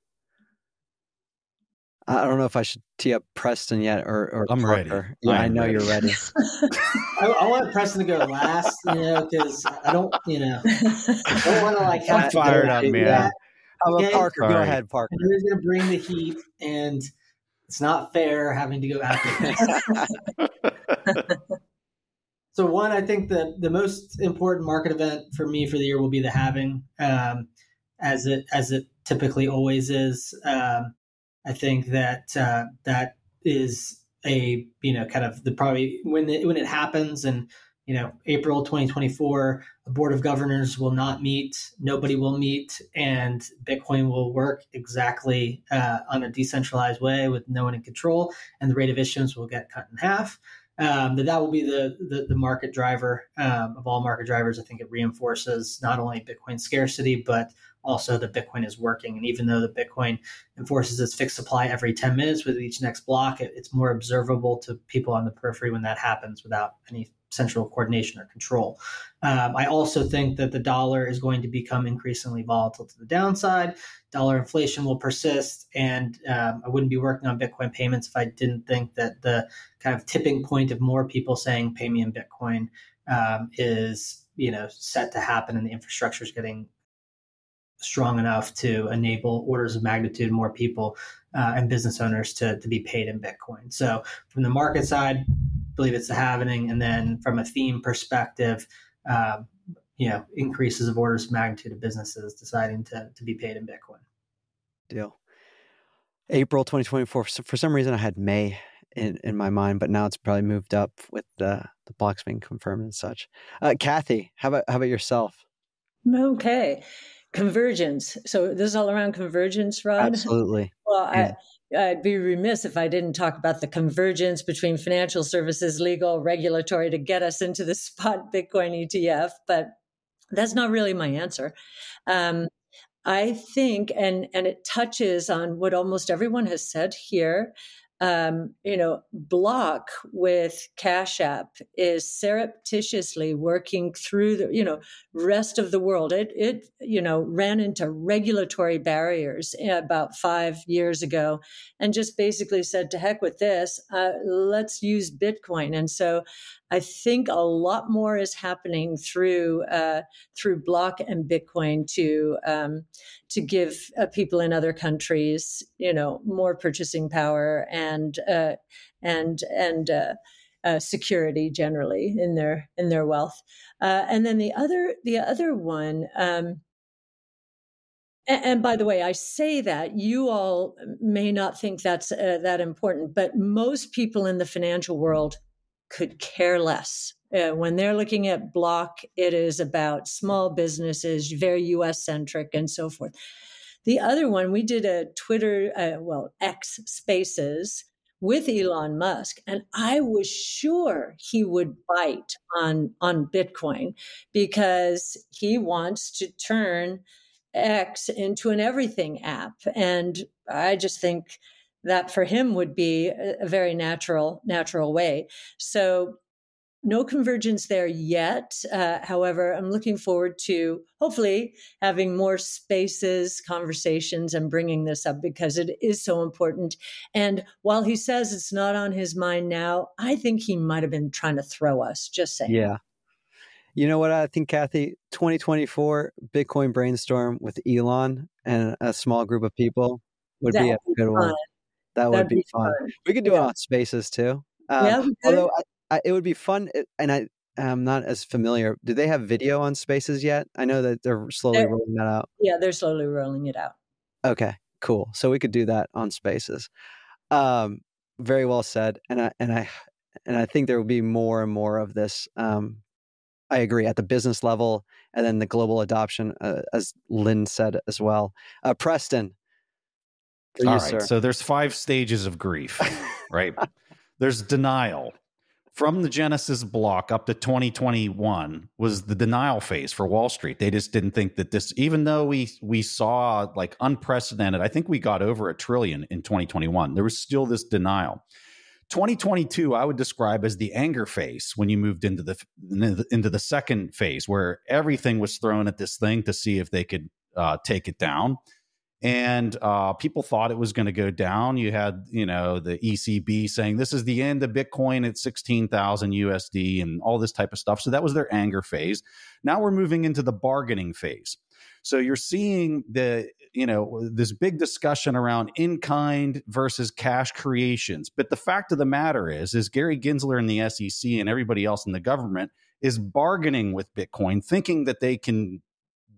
I don't know if I should tee up Preston yet or, or I'm Parker. ready. Yeah, I'm i know ready. you're ready. I, I, want Preston to go last, you know, because I don't, you know, I don't want to like. I'm fired up, man. That. I'm okay? Parker. Go ahead, Parker. And who's going to bring the heat? And it's not fair having to go after so one, I think the the most important market event for me for the year will be the halving, um, as it as it typically always is. Um, I think that uh, that is a you know kind of the probably when it, when it happens and you know April 2024 the board of governors will not meet nobody will meet and Bitcoin will work exactly uh, on a decentralized way with no one in control and the rate of issuance will get cut in half. Um, that that will be the the, the market driver um, of all market drivers. I think it reinforces not only Bitcoin scarcity but also the Bitcoin is working. And even though the Bitcoin enforces its fixed supply every 10 minutes with each next block, it, it's more observable to people on the periphery when that happens without any central coordination or control. Um, I also think that the dollar is going to become increasingly volatile to the downside. Dollar inflation will persist, and um, I wouldn't be working on Bitcoin payments if I didn't think that the kind of tipping point of more people saying "pay me in Bitcoin" um, is you know set to happen, and the infrastructure is getting strong enough to enable orders of magnitude more people uh, and business owners to, to be paid in Bitcoin. So from the market side, believe it's the halving, and then from a theme perspective, uh, you know, increases of orders of magnitude of businesses deciding to to be paid in Bitcoin. Deal. April 2024. For some reason, I had May in, in my mind, but now it's probably moved up with the the blocks being confirmed and such. Uh, Cathie, how about how about yourself? Okay, convergence. So this is all around convergence, Rod. Absolutely. Well, yeah. I, I'd be remiss if I didn't talk about the convergence between financial services, legal, regulatory to get us into the spot Bitcoin ETF, but that's not really my answer. Um, I think, and and it touches on what almost everyone has said here, um, you know, Block with Cash App is surreptitiously working through the, you know, rest of the world. It, it, you know, ran into regulatory barriers about five years ago and just basically said, to heck with this, uh, let's use Bitcoin. And so I think a lot more is happening through uh, through Block and Bitcoin to um, to give uh, people in other countries, you know, more purchasing power and uh, and and uh, uh, security generally in their in their wealth. Uh, and then the other the other one. Um, and, by the way, I say that you all may not think that's that important, but most people in the financial world could care less. Uh, when they're looking at block, it is about small businesses, very US centric, and so forth. The other one, we did a Twitter, uh, well, X Spaces with Elon Musk, and I was sure he would bite on on Bitcoin because he wants to turn X into an everything app, and I just think that for him would be a, very natural natural way. So no convergence there yet. Uh, however, I'm looking forward to hopefully having more spaces, conversations, and bringing this up because it is so important. And while he says it's not on his mind now, I think he might have been trying to throw us. Just saying. Yeah. You know what I think, Cathie? 2024 Bitcoin brainstorm with Elon and a small group of people would that be a good one. That would be, be fun. fun. We could do yeah. it on Spaces too. Um, yeah, although I, I, it would be fun, and I am not as familiar. Do they have video on Spaces yet? I know that they're slowly they're, rolling that out. Yeah, they're slowly rolling it out. Okay, cool. So we could do that on Spaces. Um, very well said, and I and I and I think there will be more and more of this. Um, I agree at the business level, and then the global adoption, uh, as Lyn said as well. Uh, Preston, all right. Sir. So there's five stages of grief, right? there's denial. From the Genesis block up to 2021 was the denial phase for Wall Street. They just didn't think that this, even though we we saw like unprecedented, I think we got over a trillion in 2021. There was still this denial. 2022 i would describe as the anger phase when you moved into the into the second phase where everything was thrown at this thing to see if they could uh, take it down and uh, people thought it was going to go down. You had, you know, the ECB saying this is the end of Bitcoin at sixteen thousand USD and all this type of stuff. So that was their anger phase. Now we're moving into the bargaining phase. So you're seeing the, you know, this big discussion around in kind versus cash creations. But the fact of the matter is, is Gary Gensler and the SEC and everybody else in the government is bargaining with Bitcoin, thinking that they can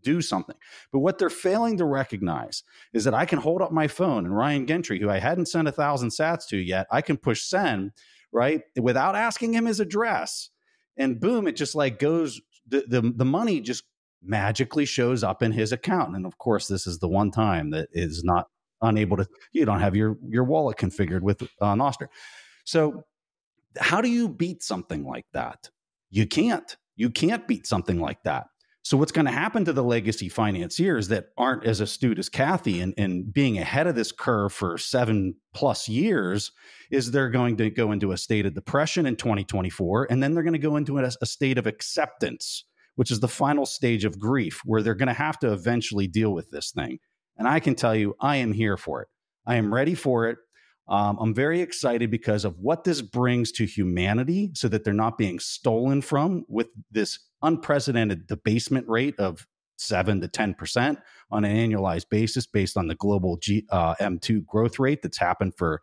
do something. But what they're failing to recognize is that I can hold up my phone and Ryan Gentry, who I hadn't sent a thousand sats to yet, I can push send, right? Without asking him his address. And boom, it just like goes, the, the, the money just magically shows up in his account. And of course, this is the one time that is not unable to, you don't have your, your wallet configured with uh, Nostr. So how do you beat something like that? You can't. You can't beat something like that. So what's going to happen to the legacy financiers that aren't as astute as Cathie and, and being ahead of this curve for seven plus years is they're going to go into a state of depression in 2024, and then they're going to go into a, a state of acceptance, which is the final stage of grief, where they're going to have to eventually deal with this thing. And I can tell you, I am here for it. I am ready for it. Um, I'm very excited because of what this brings to humanity so that they're not being stolen from with this unprecedented debasement rate of 7 to 10% on an annualized basis based on the global G, uh, M2 growth rate that's happened for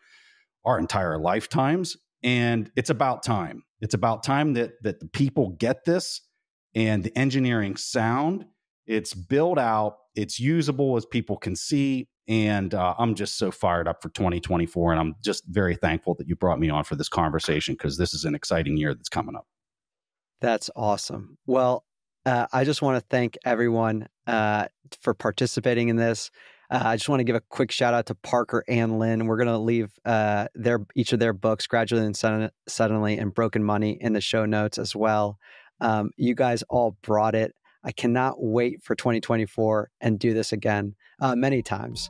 our entire lifetimes. And it's about time. It's about time that that the people get this and the engineering sound. It's built out. It's usable as people can see. And uh, I'm just so fired up for 2024. And I'm just very thankful that you brought me on for this conversation because this is an exciting year that's coming up. That's awesome. Well, uh, I just want to thank everyone uh, for participating in this. Uh, I just want to give a quick shout out to Parker and Lynn. We're going to leave uh, their each of their books, Gradually and Sudden, Suddenly, and Broken Money, in the show notes as well. Um, you guys all brought it. I cannot wait for 2024 and do this again uh, many times